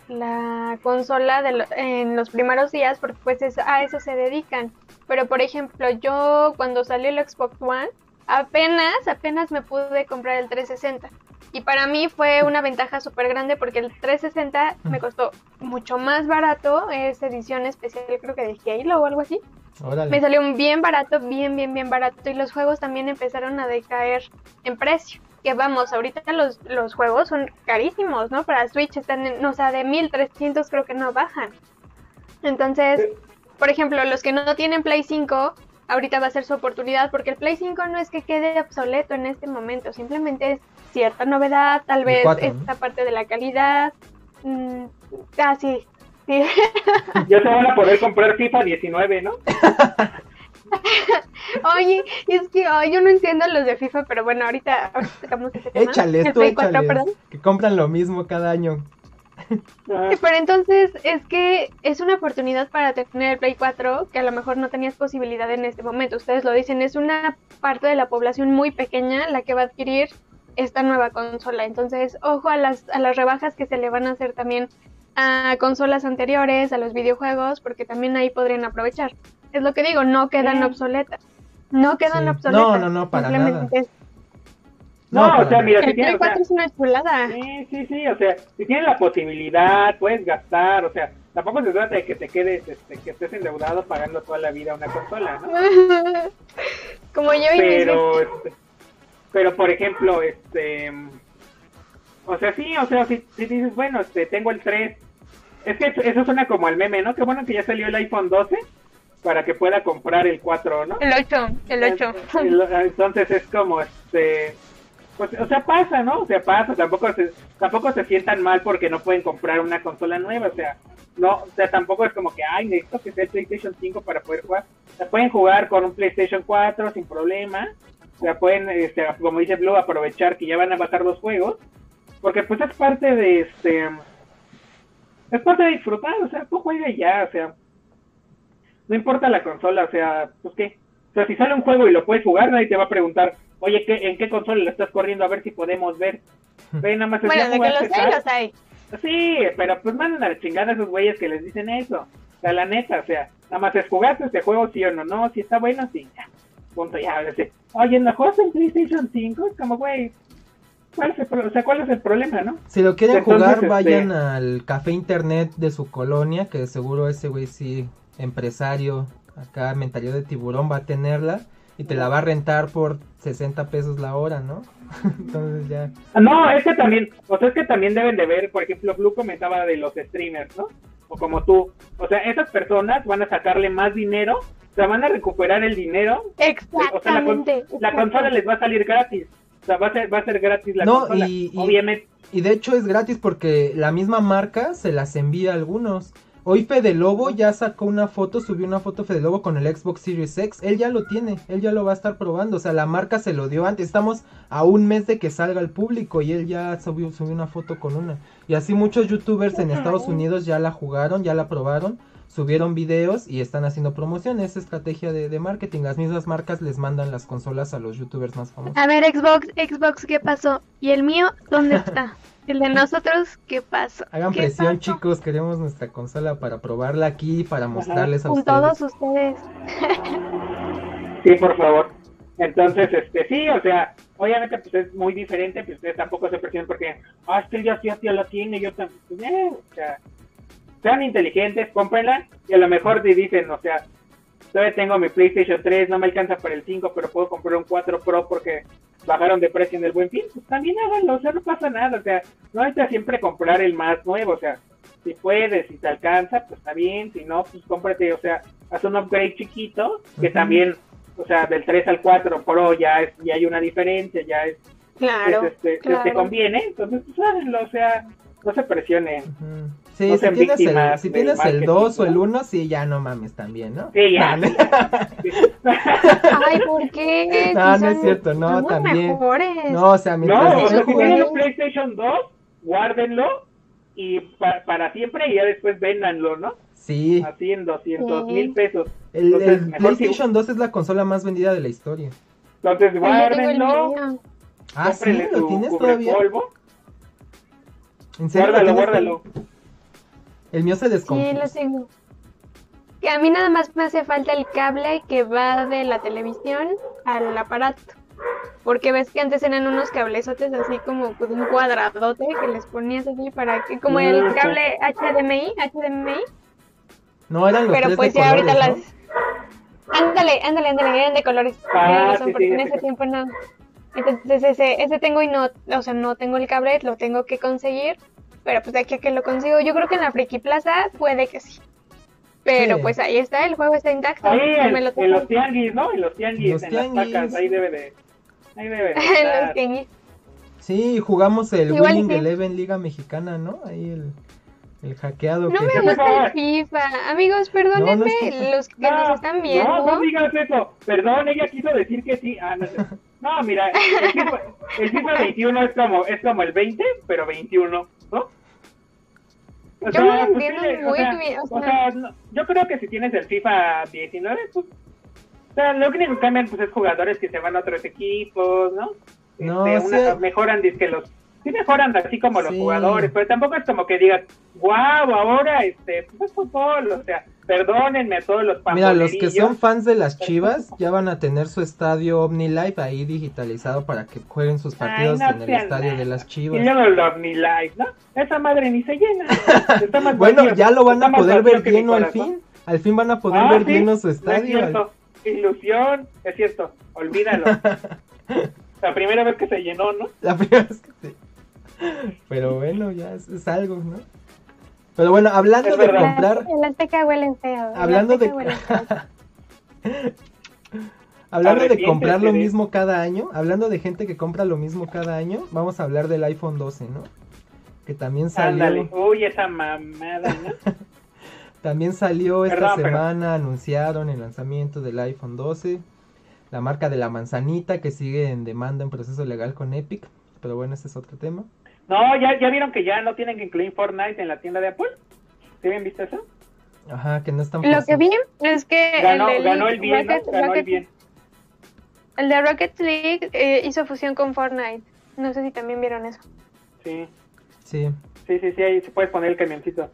consola en los primeros días porque pues a eso se dedican. Pero por ejemplo yo cuando salió el Xbox One apenas, apenas me pude comprar el 360. Y para mí fue una ventaja súper grande porque el 360 me costó mucho más barato, es edición especial creo que de Halo o algo así. Me salió bien barato, bien, bien, bien barato y los juegos también empezaron a decaer en precio que vamos, ahorita los, los juegos son carísimos, ¿no? Para Switch están, en, o sea, de 1300 creo que no bajan. Entonces, por ejemplo, los que no tienen Play 5, ahorita va a ser su oportunidad porque el Play 5 no es que quede obsoleto en este momento, simplemente es cierta novedad, tal vez esta parte de la calidad. Mm, ah, sí. Ya se van a poder comprar FIFA 19, ¿no? Oye, es que yo no entiendo los de FIFA, pero bueno, ahorita, ahorita tocamos ese tema. Échales, tú que compran lo mismo cada año. Pero entonces es que es una oportunidad para tener el Play 4 que a lo mejor no tenías posibilidad en este momento. Ustedes lo dicen, es una parte de la población muy pequeña la que va a adquirir esta nueva consola. Entonces, ojo a las, a las rebajas que se le van a hacer también a consolas anteriores, a los videojuegos, porque también ahí podrían aprovechar. Es lo que digo, no quedan obsoletas. No quedan obsoletas. No, no, no, para nada. No, o sea, mira, si tienes, es una chulada. Sí, sí, sí, o sea, si tienes la posibilidad, puedes gastar, o sea, tampoco se trata de que te quedes, este, que estés endeudado pagando toda la vida una consola, ¿no? Como yo y pero, este, pero por ejemplo, este, o sea, sí, o sea, si, si dices, bueno, este, tengo el 3, es que eso suena como el meme, ¿no? Qué bueno que ya salió el iPhone 12 para que pueda comprar el 4, ¿no? El 8, el 8. Entonces es como, este, pues, o sea, pasa, ¿no? O sea, pasa, tampoco se, tampoco se sientan mal porque no pueden comprar una consola nueva, o sea, no, o sea, tampoco es como que, ay, necesito que sea el PlayStation 5 para poder jugar. O sea, pueden jugar con un PlayStation 4 sin problema, o sea, pueden, este, como dice Blue, aprovechar que ya van a bajar los juegos, porque pues es parte de, este, es parte de disfrutar, o sea, tú juegas ya, o sea, no importa la consola, o sea, pues qué, o sea, si sale un juego y lo puedes jugar, nadie te va a preguntar, oye, ¿qué, ¿en qué consola lo estás corriendo? A ver si podemos ver. Ve, nada más bueno, de que los hay, los hay. Sí, pero pues mandan a la chingada a esos güeyes que les dicen eso. O sea, la neta, o sea, nada más es jugaste este juego, sí o no, no, si está bueno, sí, ya. Punto, ya, Oye, ¿no juegas en PlayStation 5? Es como, güey, ¿cuál es, el, o sea, ¿cuál es el problema, no? Si lo quieren jugar, este, vayan al café internet de su colonia, que seguro ese güey sí, empresario, acá mentalidad de tiburón va a tenerla y te la va a rentar por 60 pesos la hora, ¿no? Entonces ya. Ah, no, es que también, o sea, es que también deben de ver, por ejemplo, Blue comentaba de los streamers, ¿no? O como tú. O sea, esas personas van a sacarle más dinero, o sea, van a recuperar el dinero. Exactamente. O sea, la, consola les va a salir gratis. O sea, va a ser, va a ser gratis la no, consola. Y, obviamente. Y de hecho es gratis porque la misma marca se las envía a algunos. Hoy Fede Lobo ya sacó una foto, subió una foto Fede Lobo con el Xbox Series X. Él ya lo tiene, él ya lo va a estar probando. O sea, la marca se lo dio antes. Estamos a un mes de que salga al público y él ya subió, subió una foto con una. Y así muchos youtubers en Estados Unidos ya la jugaron, ya la probaron, subieron videos y están haciendo promoción. Es estrategia de, de marketing. Las mismas marcas les mandan las consolas a los youtubers más famosos. A ver, Xbox, Xbox, ¿qué pasó? ¿Y el mío dónde está? El de nosotros, ¿qué pasa? Hagan presión, chicos. Queremos nuestra consola para probarla aquí, para mostrarles a Con ustedes. todos ustedes. sí, por favor. Entonces, este, sí, o sea, obviamente pues es muy diferente, pues ustedes tampoco se presionen porque, ah, este ya sí, ya la tiene, yo también, pues, eh, o sea, sean inteligentes, cómprenla y a lo mejor te dicen, o sea, todavía tengo mi PlayStation 3, no me alcanza para el 5, pero puedo comprar un 4 Pro porque bajaron de precio en el buen fin, pues también háganlo, o sea, no pasa nada, o sea, no hay que siempre comprar el más nuevo, o sea, si puedes, si te alcanza, pues está bien, si no, pues cómprate, o sea, haz un upgrade chiquito, que también, o sea, del 3 al 4 Pro ya es, ya hay una diferencia, ya es, claro, este, te conviene, entonces pues háganlo, o sea, no se presionen. Sí, si, tienes el, si tienes el 2 o el 1, sí, ya no mames también, ¿no? Sí, ya. Ay, ¿por qué? No, no es cierto, no, también. Mejores. No, o sea, mientras No, o sea, si tienen un PlayStation 2, guárdenlo y pa para siempre y ya después véndanlo, ¿no? Sí. Así en 200 mil pesos. El, Entonces, el PlayStation si... 2 es la consola más vendida de la historia. Entonces, guárdenlo. Ah, sí, ¿lo tienes todavía? Polvo. ¿En serio? Guárdalo, guárdalo. El mío se descompuso. Sí, lo tengo. Que a mí nada más me hace falta el cable que va de la televisión al aparato. Porque ves que antes eran unos cablezotes así como pues, un cuadradote que les ponías así para que, como el cable HDMI, HDMI. No, eran los Pero tres pues de ya colores, ahorita ¿no? las... Ándale, ándale, ándale, eran de colores. Ah, razón, sí, porque sí, en ese sí. tiempo no. Entonces ese, ese tengo y no, o sea, no tengo el cable, lo tengo que conseguir. Pero pues de aquí a que lo consigo, yo creo que en la Friki Plaza puede que sí. Pero Sí. pues ahí está, el juego está intacto. Ahí no en, me lo en toco. los tianguis, ¿no? En los tianguis, Los en tianguis. las ahí debe de... Ahí debe de En estar. los tianguis. Sí, jugamos el Igual Winning sí. Eleven Liga Mexicana, ¿no? Ahí el El hackeado. No me gusta el FIFA. Amigos, perdónenme los que nos están viendo. No, no digas eso. Perdón, ella quiso decir que sí. Ah, no, mira, el FIFA, 21 es como, es como el 20, pero 21, ¿no? O yo sea, pues entiendo muy bien. O sea, yo creo que si tienes el FIFA 19, pues. O sea, lo único que cambian pues, es jugadores que se van a otros equipos, ¿no? No, este, mejoran, que los sí mejoran así como los jugadores, pero tampoco es como que digas, wow, ahora este, pues fútbol, o sea, perdónenme a todos los Mira, los que son fans de las Chivas ya van a tener su estadio OmniLife ahí digitalizado para que jueguen sus partidos en el estadio de las Chivas. Y luego el OmniLife, ¿no? Esa madre ni se llena. bueno, ya lo van a poder ver lleno al fin. Al fin van a poder ah, ver lleno su estadio. Es Ilusión, es cierto, olvídalo. La primera vez que se llenó, ¿no? La primera vez que se pero bueno, ya es, algo, ¿no? Pero bueno, hablando de comprar. El Azteca huele feo. Hablando de. hablando de comprar lo mismo cada año, hablando de gente que compra lo mismo cada año, vamos a hablar del iPhone 12, ¿no? Que también salió. Uy, esa mamada, ¿no? también salió esta semana, anunciaron el lanzamiento del iPhone 12. La marca de la manzanita que sigue en demanda en proceso legal con Epic. Pero bueno, ese es otro tema. No, ya, ya vieron que ya no tienen que incluir Fortnite en la tienda de Apple. ¿Sí bien visto eso? Ajá, que no están Lo que vi es que ganó el, ganó el bien, ganó el bien. El de Rocket League eh, hizo fusión con Fortnite. No sé si también vieron eso. Sí. Sí. Sí, sí, sí, ahí se puede poner el camioncito.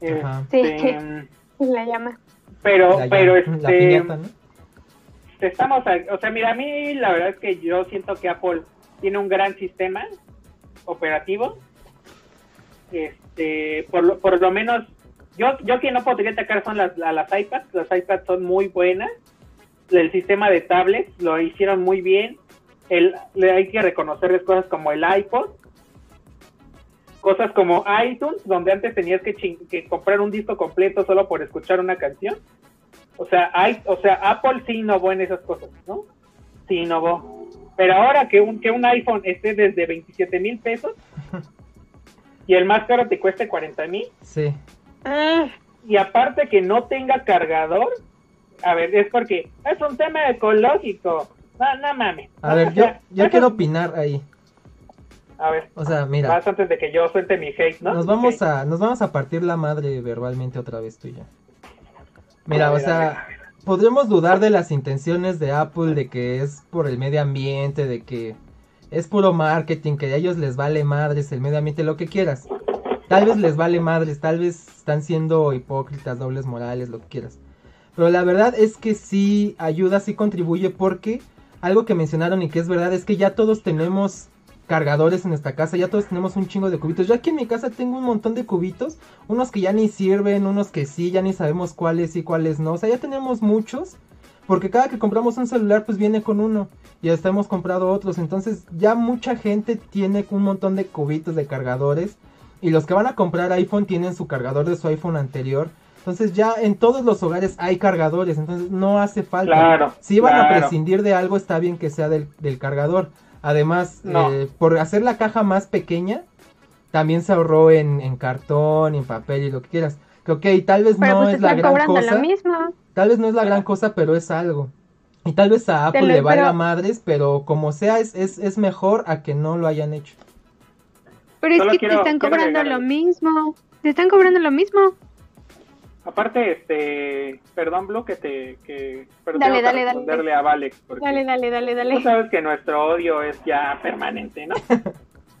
Ajá. Este, sí, la llama. Pero, pero este... ¿no? Estamos, o sea, mira, a mí la verdad es que yo siento que Apple tiene un gran sistema operativo. Este, por lo, por lo menos, yo, yo que no podría atacar son las, las iPads, las iPads son muy buenas. El sistema de tablets lo hicieron muy bien. El, hay que reconocerles cosas como el iPod, cosas como iTunes, donde antes tenías que, que comprar un disco completo solo por escuchar una canción. O sea, hay, o sea, Apple sí innovó en esas cosas, ¿no? Sí innovó. Pero ahora que un, que un iPhone esté desde 27 mil pesos y el más caro te cueste 40 mil. Sí. Ah, y aparte que no tenga cargador, a ver, es porque es un tema ecológico. No, no mames. A ver, yo, yo quiero opinar ahí. A ver. O sea, mira. Más antes de que yo suelte mi hate, ¿no? Nos vamos a nos vamos a partir la madre verbalmente otra vez tú y yo. Mira, o sea, podríamos dudar de las intenciones de Apple, de que es por el medio ambiente, de que es puro marketing, que a ellos les vale madres el medio ambiente, lo que quieras. Tal vez les vale madres, tal vez están siendo hipócritas, dobles morales, lo que quieras. Pero la verdad es que sí ayuda, sí contribuye porque algo que mencionaron y que es verdad es que ya todos tenemos cargadores en esta casa. Ya todos tenemos un chingo de cubitos. Yo aquí en mi casa tengo un montón de cubitos. Unos que ya ni sirven, unos que sí, ya ni sabemos cuáles y cuáles no. O sea, ya tenemos muchos. Porque cada que compramos un celular, pues viene con uno. Y hasta hemos comprado otros. Entonces, ya mucha gente tiene un montón de cubitos de cargadores. Y los que van a comprar iPhone tienen su cargador de su iPhone anterior. Entonces ya en todos los hogares hay cargadores, entonces no hace falta. Claro, si van a prescindir de algo, está bien que sea del, del cargador. Además, eh, por hacer la caja más pequeña, también se ahorró en, en cartón, en papel y lo que quieras. Que ok, tal vez no pues, es la gran cosa. Tal vez no es la gran cosa, pero es algo. Y tal vez a Apple le valga madres, pero como sea, es, es, es mejor a que no lo hayan hecho. Pero es que te están cobrando lo mismo. Te están cobrando lo mismo. Aparte, este, perdón, Blue, que te, que, dale, dale, dale, a Valex, porque dale, dale, dale, dale. Tú sabes que nuestro odio es ya permanente, ¿no?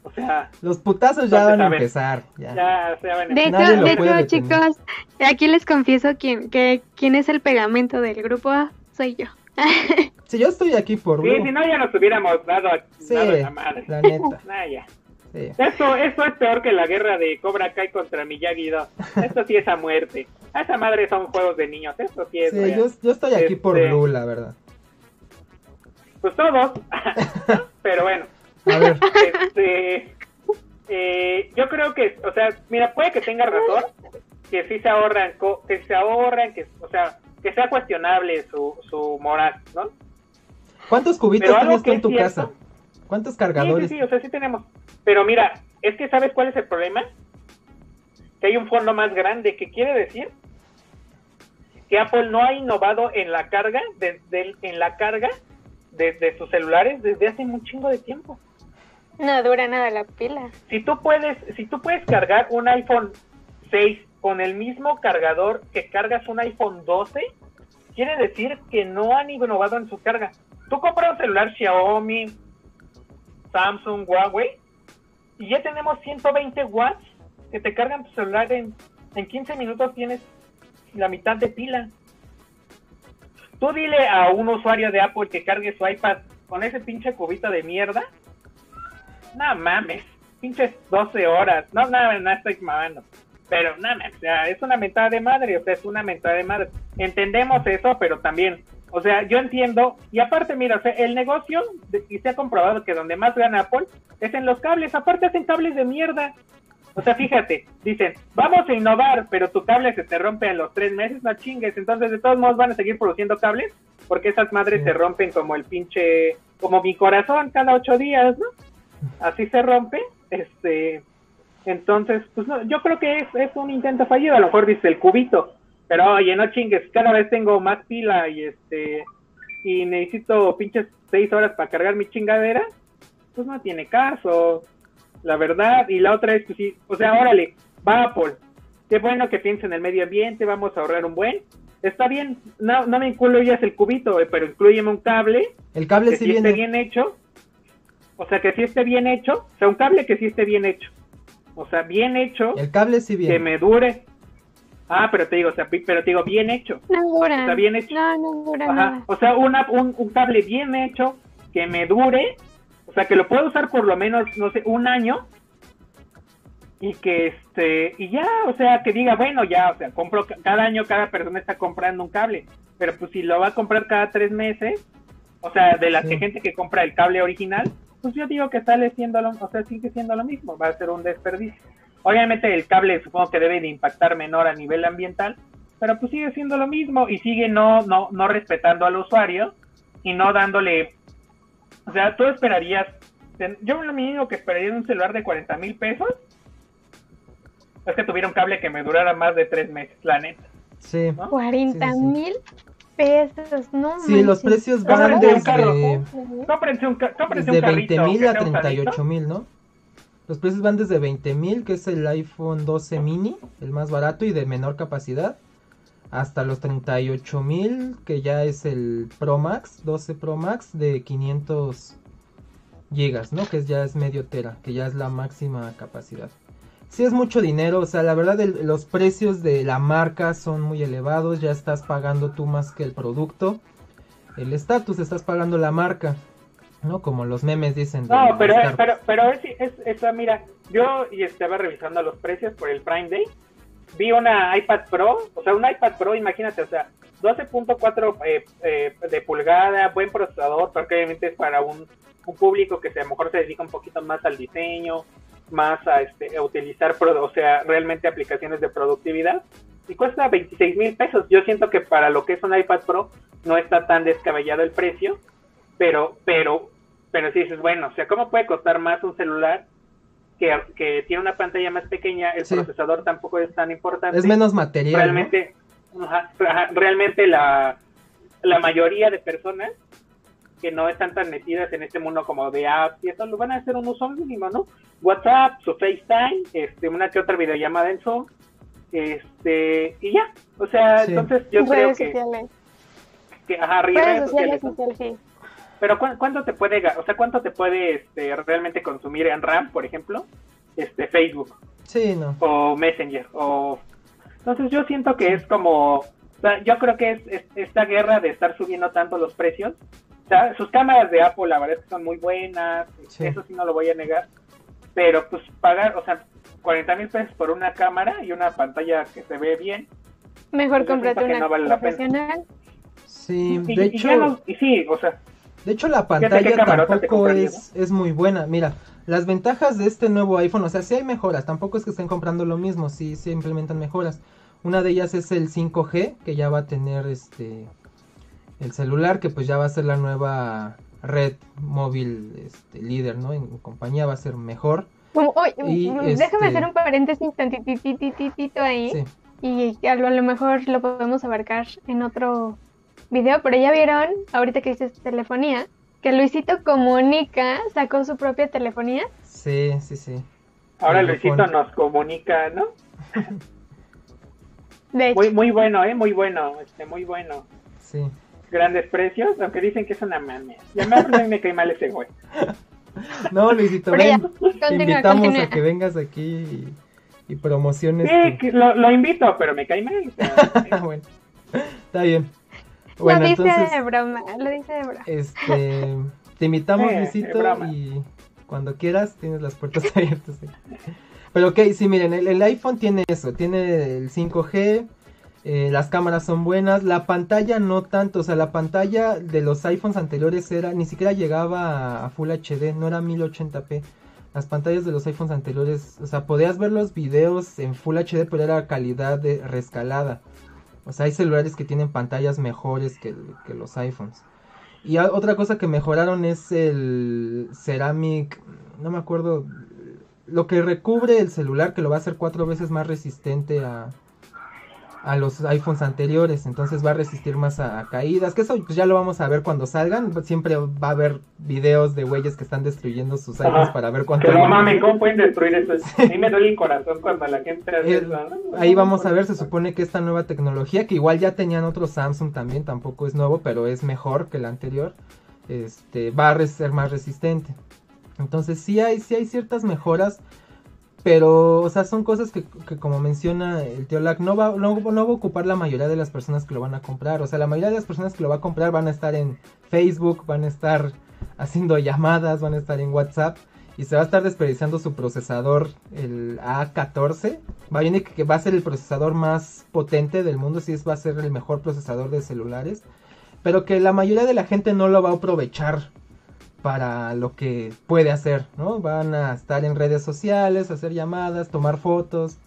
O sea, los putazos ya van a empezar. Ya. ya se van a de hecho, de hecho chicos, aquí les confieso quién, que quién es el pegamento del grupo. Soy yo. si yo estoy aquí por. Sí, si no, ya nos hubiéramos dado, sí, la madre. La neta. nah, ya. Esto, esto es peor que la guerra de Cobra Kai contra Miyagi-Do. Esto sí es a muerte. A esa madre son juegos de niños. Esto sí es. Sí, yo, yo, estoy aquí por este, Blue, la verdad. Pues todos. Pero bueno. A ver. Este, eh, yo creo que, o sea, mira, puede que tenga razón. Que sí se ahorran, que se ahorran, que, o sea, que sea cuestionable su, su moral, ¿no? ¿Cuántos cubitos tienes tú en tu casa? ¿Cuántos cargadores? Sí, sí, sí, o sea, sí tenemos. Pero mira, es que ¿sabes cuál es el problema? que hay un fondo más grande, que quiere decir que Apple no ha innovado en la carga, desde en la carga de, sus celulares desde hace un chingo de tiempo. No dura nada la pila. Si tú puedes, si tú puedes cargar un iPhone 6 con el mismo cargador que cargas un iPhone 12, quiere decir que no han innovado en su carga. Tú compras un celular Xiaomi, Samsung, Huawei, y ya tenemos 120 watts que te cargan tu celular en, en 15 minutos tienes la mitad de pila. Tú dile a un usuario de Apple que cargue su iPad con ese pinche cubito de mierda. No mames, pinches 12 horas. No, nada, no, estoy mamando. Pero nada, es una mentada de madre, o sea, es una mentada de madre. Entendemos eso, pero también, o sea, yo entiendo, y aparte, mira, o sea, el negocio, y se ha comprobado que donde más gana Apple es en los cables, aparte hacen cables de mierda. O sea, fíjate, dicen, vamos a innovar, pero tu cable se te rompe en los tres meses, no chingues. Entonces, de todos modos, van a seguir produciendo cables, porque esas madres se rompen como el pinche, como mi corazón cada ocho días, ¿no? Así se rompe. Este, entonces, pues no, yo creo que es, es un intento fallido. A lo mejor dice el cubito, pero oye, no chingues, cada vez tengo más pila y este, y necesito pinches seis horas para cargar mi chingadera. Pues no tiene caso la verdad. Y la otra es que sí, o sea, órale, va Apple. Qué bueno que piensen en el medio ambiente, vamos a ahorrar un buen. Está bien, no, no me incluyas el cubito, eh, pero incluyeme un cable. El cable que sí, esté bien hecho. O sea, que sí esté bien hecho. O sea, un cable que sí esté bien hecho. O sea, bien hecho. El cable sí bien. Que me dure. Ah, pero te digo, o sea, pero te digo, bien hecho. No dura. O sea, bien hecho. No, no dura Nada. O sea, una, un, un cable bien hecho que me dure o sea, que lo puedo usar por lo menos, no sé, un año y que este y ya o sea que diga bueno ya o sea compro cada año cada persona está comprando un cable pero pues si lo va a comprar cada tres meses o sea de la gente que compra el cable original pues yo digo que sale siendo lo, o sea sigue siendo lo mismo va a ser un desperdicio obviamente el cable supongo que debe de impactar menor a nivel ambiental pero pues sigue siendo lo mismo y sigue no no no respetando al usuario y no dándole o sea, tú esperarías, yo lo mínimo que esperaría en un celular de 40 mil pesos es que tuviera un cable que me durara más de tres meses, la neta. Sí. 40 mil pesos, no Sí, los precios van desde, cómprense un, cómprense desde 20 mil a 38 mil, ¿no? Los precios van desde 20 mil, que es el iPhone 12 mini, el más barato y de menor capacidad, hasta los 38 mil, que ya es el Pro Max, 12 Pro Max de 500 gigas, ¿no? Que ya es medio tera, que ya es la máxima capacidad. Sí es mucho dinero, o sea, la verdad los precios de la marca son muy elevados, ya estás pagando tú más que el producto. El estatus, estás pagando la marca, ¿no? Como los memes dicen. No, pero, pero, pero, es, es, mira, yo y estaba revisando los precios por el Prime Day vi una iPad Pro, o sea, un iPad Pro, imagínate, o sea, 12.4 eh, eh, de pulgada, buen procesador, porque obviamente es para un, público que a lo mejor se dedica un poquito más al diseño, más a, este, a utilizar, o sea, realmente aplicaciones de productividad, y cuesta 26 mil pesos. Yo siento que para lo que es un iPad Pro no está tan descabellado el precio, pero, pero, pero si dices, bueno, o sea, ¿cómo puede costar más un celular que, tiene una pantalla más pequeña, el procesador tampoco es tan importante. Es menos material. Realmente, realmente la, la mayoría de personas que no están tan metidas en este mundo como de apps y eso lo van a hacer un uso mínimo, ¿no? WhatsApp, su FaceTime, este, una que otra videollamada en Zoom, este, y ya. O sea, entonces yo creo que, que, ajá, redes, sociales, sí. Pero ¿cuánto te puede, o sea, cuánto te puede este, realmente consumir en RAM, por ejemplo, este Facebook? Sí, no. O Messenger o Entonces yo siento que es como o sea, yo creo que es, esta guerra de estar subiendo tanto los precios. O sea, sus cámaras de Apple la verdad es que son muy buenas, eso sí no lo voy a negar, pero pues pagar, o sea, 40 mil pesos por una cámara y una pantalla que se ve bien. Mejor pues, comprarte una profesional. Sí, de hecho. y sí, o sea, de hecho, la pantalla tampoco es, es muy buena. Mira, las ventajas de este nuevo iPhone, o sea, sí hay mejoras, tampoco es que estén comprando lo mismo, sí se implementan mejoras. Una de ellas es el 5G, que ya va a tener este el celular, que pues ya va a ser la nueva red móvil este, líder, ¿no? En compañía va a ser mejor. y, déjame este hacer un paréntesis tantitititito ahí. Y a lo, a lo mejor lo podemos abarcar en otro video, pero ya vieron, ahorita que dices telefonía, que Luisito Comunica sacó su propia telefonía. Sí, sí, sí. Ahora Luisito nos comunica, ¿no? Muy, muy bueno, ¿eh? Muy bueno, este, muy bueno. Sí. Grandes precios, aunque dicen que es una mame. Ya me, me cae mal ese güey. No, Luisito, ven, te invitamos a que vengas aquí y, promociones. Sí, lo, invito, pero me cae mal. bueno, está bien. Bueno, lo dice entonces, de broma, lo dice de broma. Este, te invitamos, Luisito, y cuando quieras tienes las puertas abiertas. Pero ok, sí, miren, el, iPhone tiene eso, tiene el 5G, eh, las cámaras son buenas, la pantalla no tanto, o sea, la pantalla de los iPhones anteriores era, ni siquiera llegaba a, Full HD, no era 1080p. Las pantallas de los iPhones anteriores, o sea, podías ver los videos en Full HD, pero era calidad de rescalada. O sea, hay celulares que tienen pantallas mejores que, los iPhones. Y otra cosa que mejoraron es el Ceramic, no me acuerdo, lo que recubre el celular que lo va a hacer cuatro veces más resistente a, a los iPhones anteriores, entonces va a resistir más a, caídas, que eso pues, ya lo vamos a ver cuando salgan, siempre va a haber videos de güeyes que están destruyendo sus iPhones para ver cuánto... Pero mames, ¿cómo pueden destruir eso? A mí me duele el corazón cuando la gente hace eso, Ahí vamos a ver, se supone que esta nueva tecnología, que igual ya tenían otros Samsung también, tampoco es nuevo, pero es mejor que la anterior, este, va a ser más resistente. Entonces sí hay, sí hay ciertas mejoras, pero, o sea, son cosas que, como menciona el tío Lack, no va, no, va a ocupar la mayoría de las personas que lo van a comprar. O sea, la mayoría de las personas que lo va a comprar van a estar en Facebook, van a estar haciendo llamadas, van a estar en WhatsApp. Y se va a estar desperdiciando su procesador, el A14. Va a, que va a ser el procesador más potente del mundo, si es va a ser el mejor procesador de celulares. Pero que la mayoría de la gente no lo va a aprovechar para lo que puede hacer, ¿no? Van a estar en redes sociales, hacer llamadas, tomar fotos,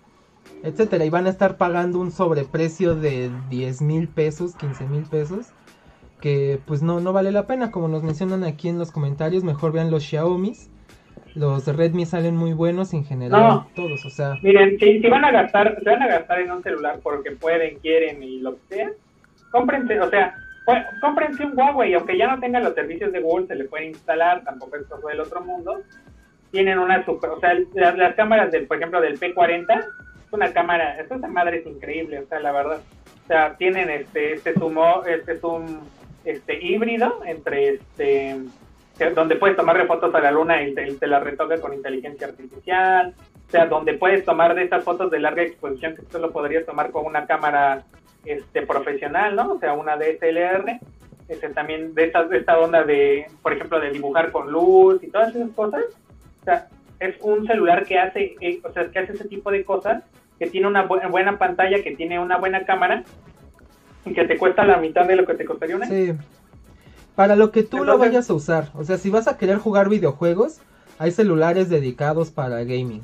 etcétera, y van a estar pagando un sobreprecio de 10 mil pesos, 15 mil pesos, que pues no, no vale la pena, como nos mencionan aquí en los comentarios, mejor vean los Xiaomi, los Redmi salen muy buenos en general, todos, o sea... Miren, si, van a gastar, van a gastar en un celular porque pueden, quieren y lo que sea, cómprense, o sea, pues, cómprense un Huawei, aunque ya no tengan los servicios de Google, se le puede instalar, tampoco es todo del otro mundo. Tienen una super, o sea, las, cámaras del, por ejemplo, del P40, es una cámara, esta madre es increíble, o sea, la verdad. O sea, tienen este, este sumo, este es un este híbrido entre este donde puedes tomarle fotos a la luna y te, te la retoca con inteligencia artificial, o sea, donde puedes tomar de estas fotos de larga exposición que solo podrías tomar con una cámara este profesional, ¿no? O sea, una DSLR, este, también de esta, de esta onda de, por ejemplo, de dibujar con luz y todas esas cosas. O sea, es un celular que hace, eh, o sea, que hace ese tipo de cosas, que tiene una buena pantalla, que tiene una buena cámara y que te cuesta la mitad de lo que te costaría una. Sí. Para lo que tú lo vayas a usar, o sea, si vas a querer jugar videojuegos, hay celulares dedicados para gaming.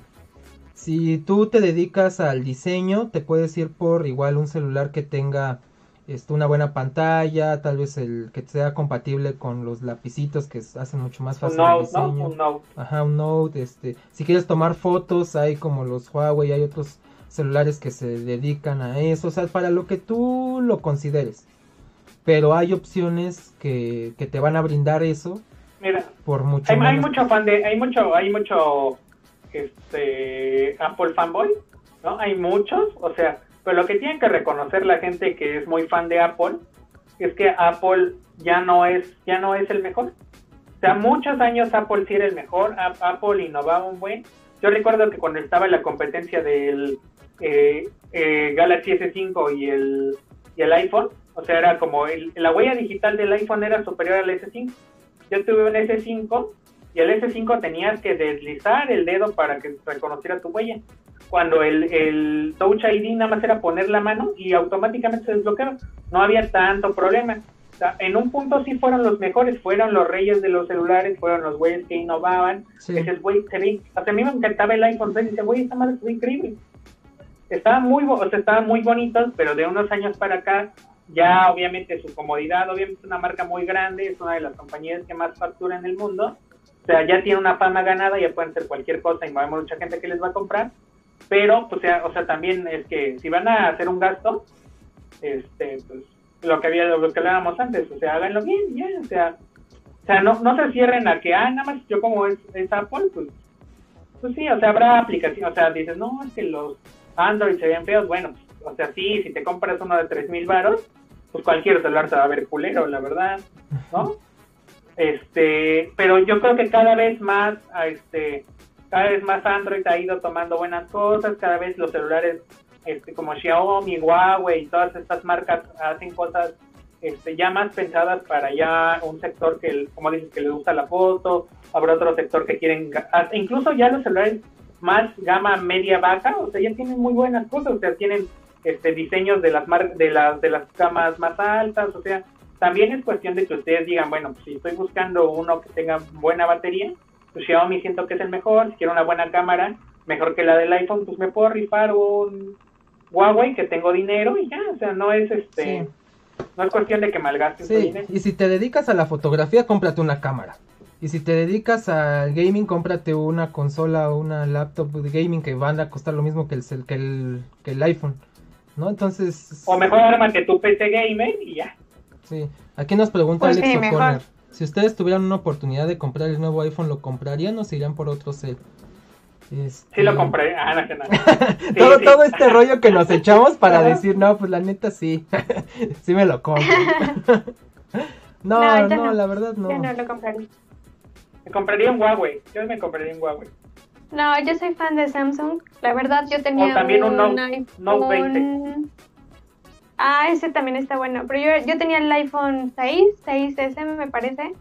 Si tú te dedicas al diseño, te puedes ir por igual un celular que tenga este, una buena pantalla, tal vez el que sea compatible con los lapicitos que hacen mucho más fácil el diseño. Un Note. Ajá, un Note. Este, si quieres tomar fotos, hay como los Huawei, hay otros celulares que se dedican a eso, o sea, para lo que tú lo consideres. Pero hay opciones que, que te van a brindar eso. Mira, por mucho hay, hay mucho fan de, hay mucho, hay mucho este Apple fanboy, ¿no? Hay muchos, o sea, pero lo que tienen que reconocer la gente que es muy fan de Apple es que Apple ya no es ya no es el mejor. O sea, muchos años Apple sí era el mejor, Apple innovaba un buen. Yo recuerdo que cuando estaba en la competencia del eh, eh, Galaxy S5 y el, y el iPhone, o sea, era como la huella digital del iPhone era superior al S5. Yo tuve un S5 y el S5 tenías que deslizar el dedo para que reconociera tu huella. Cuando el, el Touch ID nada más era poner la mano y automáticamente se desbloqueaba. No había tanto problema. O sea, en un punto sí fueron los mejores, fueron los reyes de los celulares, fueron los güeyes que innovaban. Ese güey, se ve, o sea, a mí me encantaba el iPhone 6 y dice, güey, esta madre es increíble. Estaban muy, o sea, estaban muy bonitos, pero de unos años para acá, ya obviamente su comodidad, obviamente es una marca muy grande, es una de las compañías que más factura en el mundo, O sea, ya tiene una fama ganada, ya pueden ser cualquier cosa y va a mucha gente que les va a comprar. Pero, pues, sea, o sea, también es que si van a hacer un gasto, este, pues, lo que había, lo que hablábamos antes, o sea, háganlo bien, ya, o sea, o sea, no, no se cierren a que, ah, nada más yo como es, es Apple, pues, pues sí, o sea, habrá aplicaciones, o sea, dices, no, es que los Android se ven feos, bueno, pues, o sea, sí, si te compras uno de 3000 varos, pues cualquier celular te va a ver culero, la verdad, ¿no? Este, pero yo creo que cada vez más, este, cada vez más Android ha ido tomando buenas cosas, cada vez los celulares este, como Xiaomi, Huawei y todas estas marcas hacen cosas este, ya más pensadas para ya un sector que, como dices, que le gusta la foto, habrá otro sector que quieren, incluso ya los celulares más gama media baja, o sea, ya tienen muy buenas cosas, o sea, tienen este diseños de las mar de las de las camas más altas, o sea, también es cuestión de que ustedes digan, bueno, pues si estoy buscando uno que tenga buena batería, pues Xiaomi siento que es el mejor, si quiero una buena cámara, mejor que la del iPhone, pues me puedo rifar un Huawei que tengo dinero y ya, o sea, no es este no es cuestión de que malgastes dinero. Y si te dedicas a la fotografía, cómprate una cámara. Y si te dedicas al gaming, cómprate una consola o una laptop de gaming que van a costar lo mismo que el, que el, que el iPhone. ¿No? Entonces. O mejor armate tu PC gamer y ya. Sí. Aquí nos pregunta pues Alex O'Connor. Si ustedes tuvieran una oportunidad de comprar el nuevo iPhone, ¿lo comprarían o se irían por otro? Este... Sí lo compré. Ah, no, no. todo, todo este rollo que nos echamos para decir, no, pues la neta sí. sí me lo compro. no, no, la verdad no. Yo no lo compraría. Me compraría un Huawei. Yo me compraría un Huawei. No, yo soy fan de Samsung. La verdad, yo tenía o también un, Note, Note 20. Ah, ese también está bueno. Pero yo, yo tenía el iPhone 6, 6S me parece.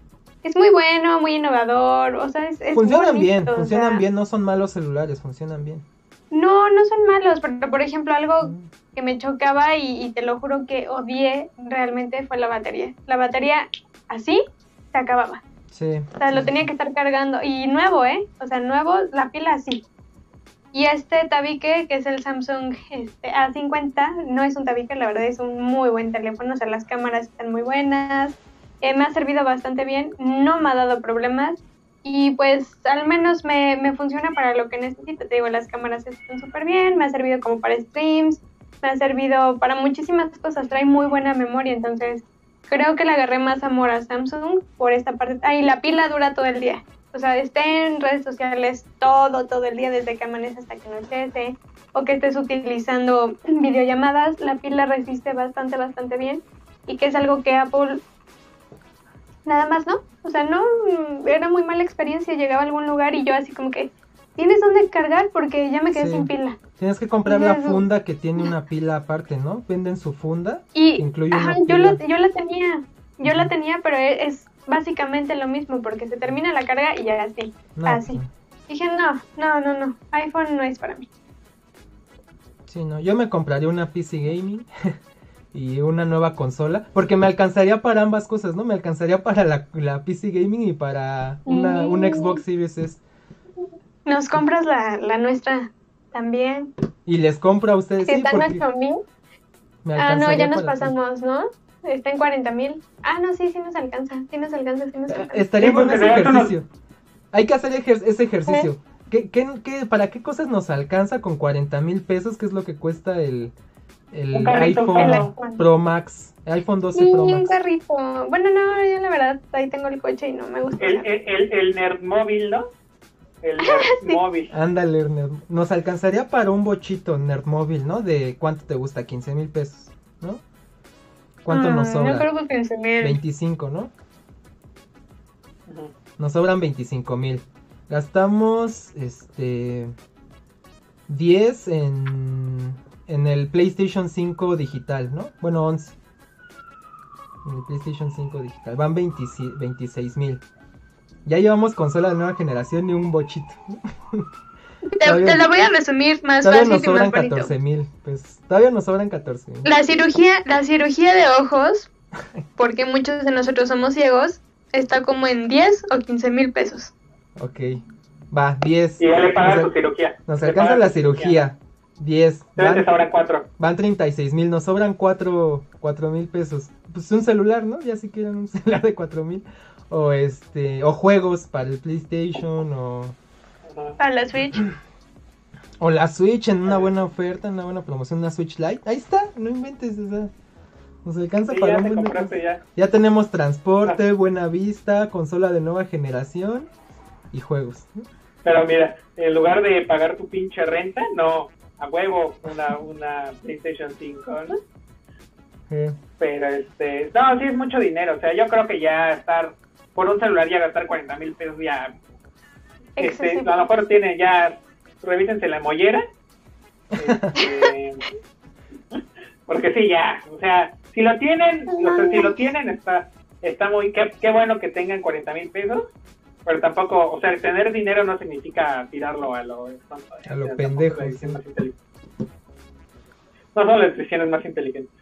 Es muy bueno, muy innovador. O sea, es, funcionan bien, funcionan bien. No son malos celulares, funcionan bien. No, no son malos. Pero, por ejemplo, algo que me chocaba y, y te lo juro que odié realmente fue la batería. La batería así se acababa. O sea, lo tenía que estar cargando. Y nuevo, ¿eh? O sea, nuevo, la pila así. Y este tabique, que es el Samsung este, A50, no es un tabique, la verdad es un muy buen teléfono. O sea, las cámaras están muy buenas. Eh, me ha servido bastante bien. No me ha dado problemas. Y pues al menos me, me funciona para lo que necesito. Te digo, las cámaras están súper bien. Me ha servido como para streams. Me ha servido para muchísimas cosas. Trae muy buena memoria. Entonces, creo que le agarré más amor a Samsung por esta parte. Ay, la pila dura todo el día. O sea, esté en redes sociales todo, todo el día, desde que amanece hasta que anochece, o que estés utilizando videollamadas, la pila resiste bastante, bastante bien. Y que es algo que Apple nada más, ¿no? O sea, no, era muy mala experiencia. Llegaba a algún lugar y yo así como que, ¿tienes dónde cargar? Porque ya me quedé sin pila. Tienes que comprar la funda que tiene una pila aparte, ¿no? Venden su funda. Y incluye ajá, Yo, lo, yo la tenía, yo la tenía, pero e, es básicamente lo mismo porque se termina la carga y ya así. así. Pues Dije, no, no, no, no, iPhone no es para mí. Sí, no, yo me compraría una PC Gaming y una nueva consola, porque me alcanzaría para ambas cosas, ¿no? Me alcanzaría para la, la PC Gaming y para una, un Xbox Series S. Nos compras la, la nuestra también. Y les compro a ustedes. Si están en 8 mil. Ah, no, ya nos pasamos, ¿no? Está en 40 mil. Ah, no, sí, sí nos alcanza. Sí nos alcanza, sí nos alcanza. Estaría bueno ese ejercicio. Hay que hacer ese ejercicio. ¿Qué, qué, qué, para qué cosas nos alcanza con 40 mil pesos? ¿Qué es lo que cuesta el, el iPhone Pro Max? iPhone 12 Pro Max. un carrito. Bueno, no, yo la verdad ahí tengo el coche y no me gusta. El, el, el, el Nerd Móvil, ¿no? El Nerd Móvil. Ándale, Nerd. Nos alcanzaría para un bochito Nerd Móvil, ¿no? De cuánto te gusta, 15 mil pesos, ¿no? ¿Cuánto nos mm, sobra? Yo creo que 15 mil. 25, ¿no? Nos sobran 25 mil. Gastamos, este, 10 en, en el PlayStation 5 digital, ¿no? Bueno, 11. En el PlayStation 5 digital. Van 26 mil. Ya llevamos consola de nueva generación y un bochito. Te, la voy a resumir más todavía nos sobran 14 mil. Pues todavía nos sobran 14 mil. La cirugía, la cirugía de ojos, porque muchos de nosotros somos ciegos, está como en 10 o 15 mil pesos. Ok. Va, 10. Y ya le pagan su cirugía. Nos alcanza la cirugía. 10. Van, te sobran 4. Van 36 mil, nos sobran 4 mil pesos. Pues un celular, ¿no? Ya si quieren un celular de 4 mil. o este o juegos para el PlayStation o para la Switch o la Switch en una buena oferta, en una buena promoción, una Switch Lite. Ahí está, no inventes, o sea, nos alcanza para un buen ya. ya tenemos transporte, ah. buena vista, consola de nueva generación y juegos. Pero mira, en lugar de pagar tu pinche renta, no, a huevo una, una PlayStation 5, ¿no? Pero este, no, sí es mucho dinero, o sea, yo creo que ya estar por un celular ya gastar 40 mil pesos ya, este, a lo mejor tiene ya, revísense la mollera, este, porque sí, ya, o sea, si lo tienen, o sea, si lo tienen está, está muy, qué, qué bueno que tengan 40 mil pesos, pero tampoco, o sea, tener dinero no significa tirarlo a lo A lo pendejo. No son las decisiones más inteligentes.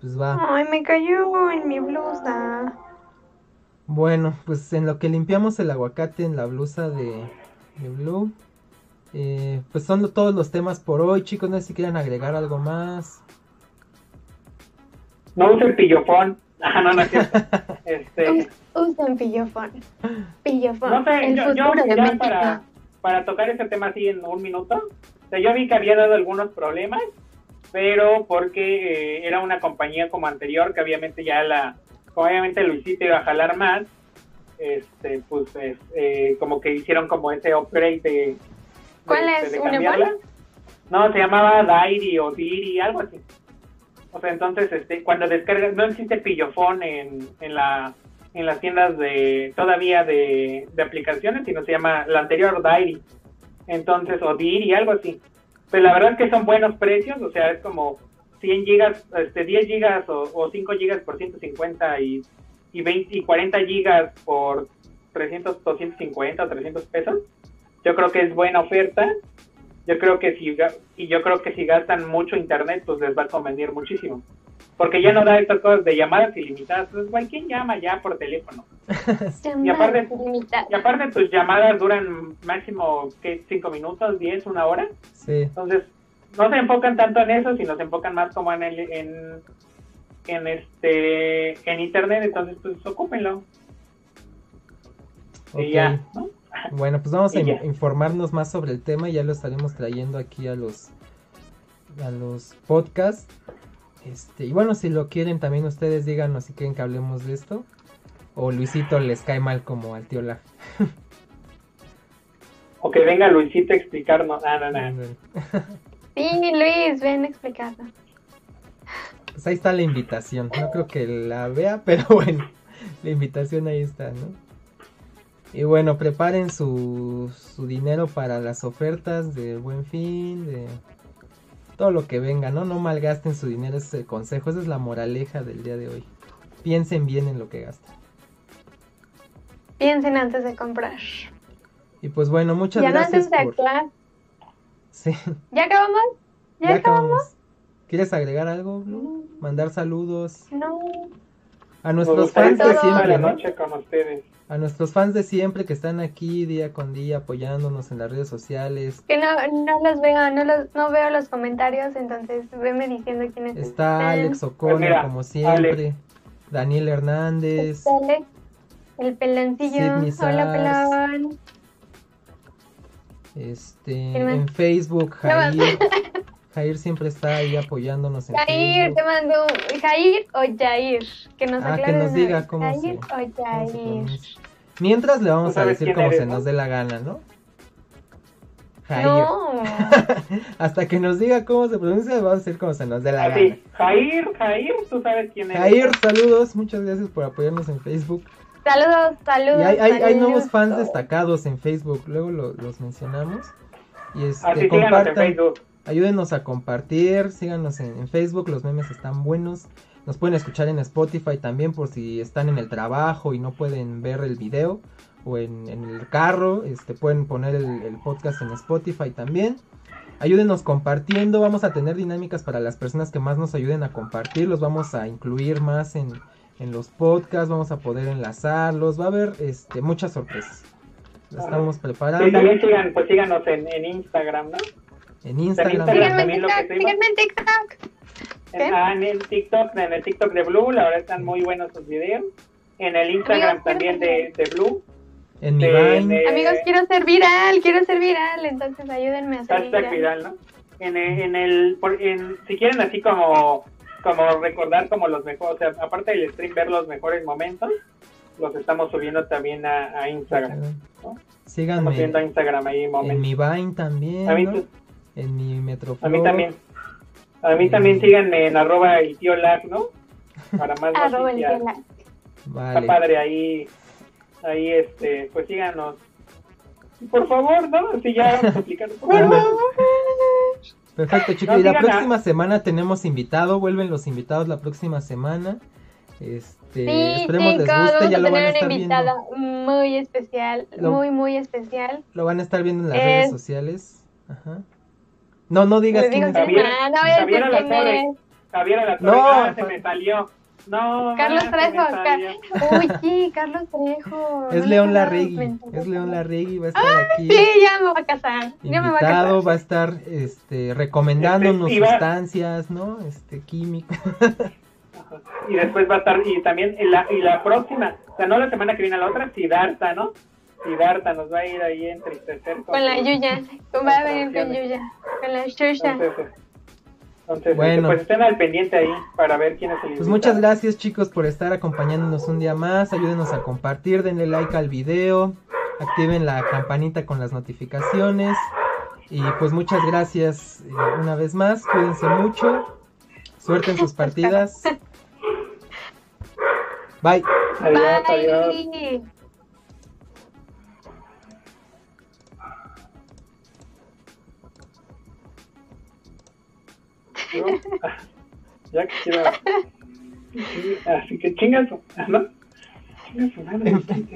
Pues va. Ay, me cayó en mi blusa. Bueno, pues en lo que limpiamos el aguacate en la blusa de, de Blue. Eh, pues son todos los temas por hoy, chicos. No sé si quieren agregar algo más. No usen pillofón. Ah, no, no, este... Usen pillofón. Pillofón. No sé, yo, yo ya para, para tocar ese tema así en un minuto. O sea, yo vi que había dado algunos problemas, pero porque eh, era una compañía como anterior, que obviamente ya la, obviamente Luisito iba a jalar más, este, pues eh, como que hicieron como ese upgrade de... ¿Cuál es? ¿Una No, se llamaba Dairi o Diri, algo así. O sea, entonces, este, cuando descargas, no existe pillofón en, en, la, en las tiendas de todavía de, aplicaciones, sino se llama la anterior Diary. Entonces, o Diri, algo así. Pero la verdad es que son buenos precios, o sea, es como 100 gigas, este, 10 gigas o, o 5 gigas por 150 y, y, 20, y 40 gigas por 300, 250 o 300 pesos. Yo creo que es buena oferta. Yo creo que si y yo creo que si gastan mucho internet pues les va a convenir muchísimo. Porque ya no da estas cosas de llamadas ilimitadas. Pues ¿quién llama ya por teléfono y aparte y aparte tus llamadas duran máximo ¿qué? cinco minutos diez una hora sí. entonces no se enfocan tanto en eso sino se enfocan más como en el en en este en internet entonces pues ocúpenlo y ya ¿no? Bueno, pues vamos a informarnos más sobre el tema y ya lo estaremos trayendo aquí a los a los podcasts. Este, y bueno, si lo quieren también ustedes díganos si quieren que hablemos de esto. O Luisito les cae mal como al tío La. o que venga Luisito a explicarnos. Ah, no, sí, Luis, ven a explicarnos. Pues ahí está la invitación. No creo que la vea, pero bueno, la invitación ahí está, ¿no? Y bueno, preparen su, su dinero para las ofertas de buen fin, de todo lo que venga, ¿no? No malgasten su dinero, ese es el consejo, esa es la moraleja del día de hoy. Piensen bien en lo que gastan. Piensen antes de comprar. Y pues bueno, muchas gracias. Ya por... Sí. ¿Ya acabamos? ¿Ya, acabamos? ¿Quieres agregar algo, ¿Mandar saludos? No. A nuestros fans de siempre. La noche con ustedes a nuestros fans de siempre que están aquí día con día apoyándonos en las redes sociales. Que no, no los veo, no, los, no veo los comentarios, entonces venme diciendo quiénes Está Alex O'Connor, pues como siempre. Daniel Hernández. Alex, el pelancillo. Hola, pelón. Este, en Facebook, Jair. Jair siempre está ahí apoyándonos en Jair, te mando Jair o Jair, que nos ah, que nos diga cómo Jair o Jair. Mientras le vamos a decir cómo se nos dé la gana, ¿no? Jair. No. Hasta que nos diga cómo se pronuncia, vamos a decir cómo se nos dé la gana. Jair, Jair, tú sabes quién es. Jair, saludos, muchas gracias por apoyarnos en Facebook. Saludos, saludos. Y hay, hay, hay nuevos fans destacados en Facebook, luego los mencionamos. Y este, Así compartan, en Facebook. Ayúdenos a compartir, síganos en, Facebook, los memes están buenos. Nos pueden escuchar en Spotify también por si están en el trabajo y no pueden ver el video o en, el carro, este, pueden poner el, podcast en Spotify también. Ayúdenos compartiendo, vamos a tener dinámicas para las personas que más nos ayuden a compartir, los vamos a incluir más en, los podcasts, vamos a poder enlazarlos, va a haber este, muchas sorpresas. estamos preparando. Y también sigan, pues síganos en, en Instagram, ¿no? En Instagram. Síganme en TikTok. Síganme en TikTok. Ah, en el TikTok, en el TikTok de Blue, la verdad están muy buenos sus videos. en el Instagram también de, de Blue. En mi Vine. Amigos, quiero ser viral, quiero ser viral, entonces ayúdenme a ser viral. viral, ¿no? En el, en el en, si quieren así como como recordar como los mejores, o sea, aparte del stream ver los mejores momentos, los estamos subiendo también a, Instagram, ¿no? Síganme. Estamos a Instagram ahí momentos. En mi Vine también, a mí, En mi Metroflow. A mí también. A mí también síganme en arroba y tío lag, ¿no? Para más noticias. Vale. Está padre ahí, ahí este, pues síganos. Por favor, ¿no? Si ya explicando. Por favor. Perfecto, chicos. y la próxima semana tenemos invitado. Vuelven los invitados la próxima semana. Este, sí, esperemos les guste. Ya lo van a estar invitada muy especial, muy, muy especial. Lo van a estar viendo en las redes sociales. Ajá. No, no digas quién es. Javier, no, Javier a la torre. Javier a la torre. No, ah, se me salió. No, Carlos Trejo. Uy, sí, Carlos Trejo. Es León Larregui. Es León Larregui, va a estar aquí. Sí, ya me va a casar. Ya me va a casar. va a estar este, recomendándonos sustancias, ¿no? Este, químicos. y después va a estar, y también y la, y la próxima, o sea, no la semana que viene, la otra, Sidarta, ¿no? Sidarta nos va a ir ahí entre Con, con la Yuya, va a venir con Yuya, con la Shusha. Entonces, bueno, pues estén al pendiente ahí para ver quién es el Pues muchas gracias chicos por estar acompañándonos un día más. Ayúdenos a compartir, denle like al video, activen la campanita con las notificaciones. Y pues muchas gracias eh, una vez más. Cuídense mucho. Suerte en sus partidas. Bye. Adiós, adiós. ya quisiera. Así que chingas, ¿no? Chingas, madre.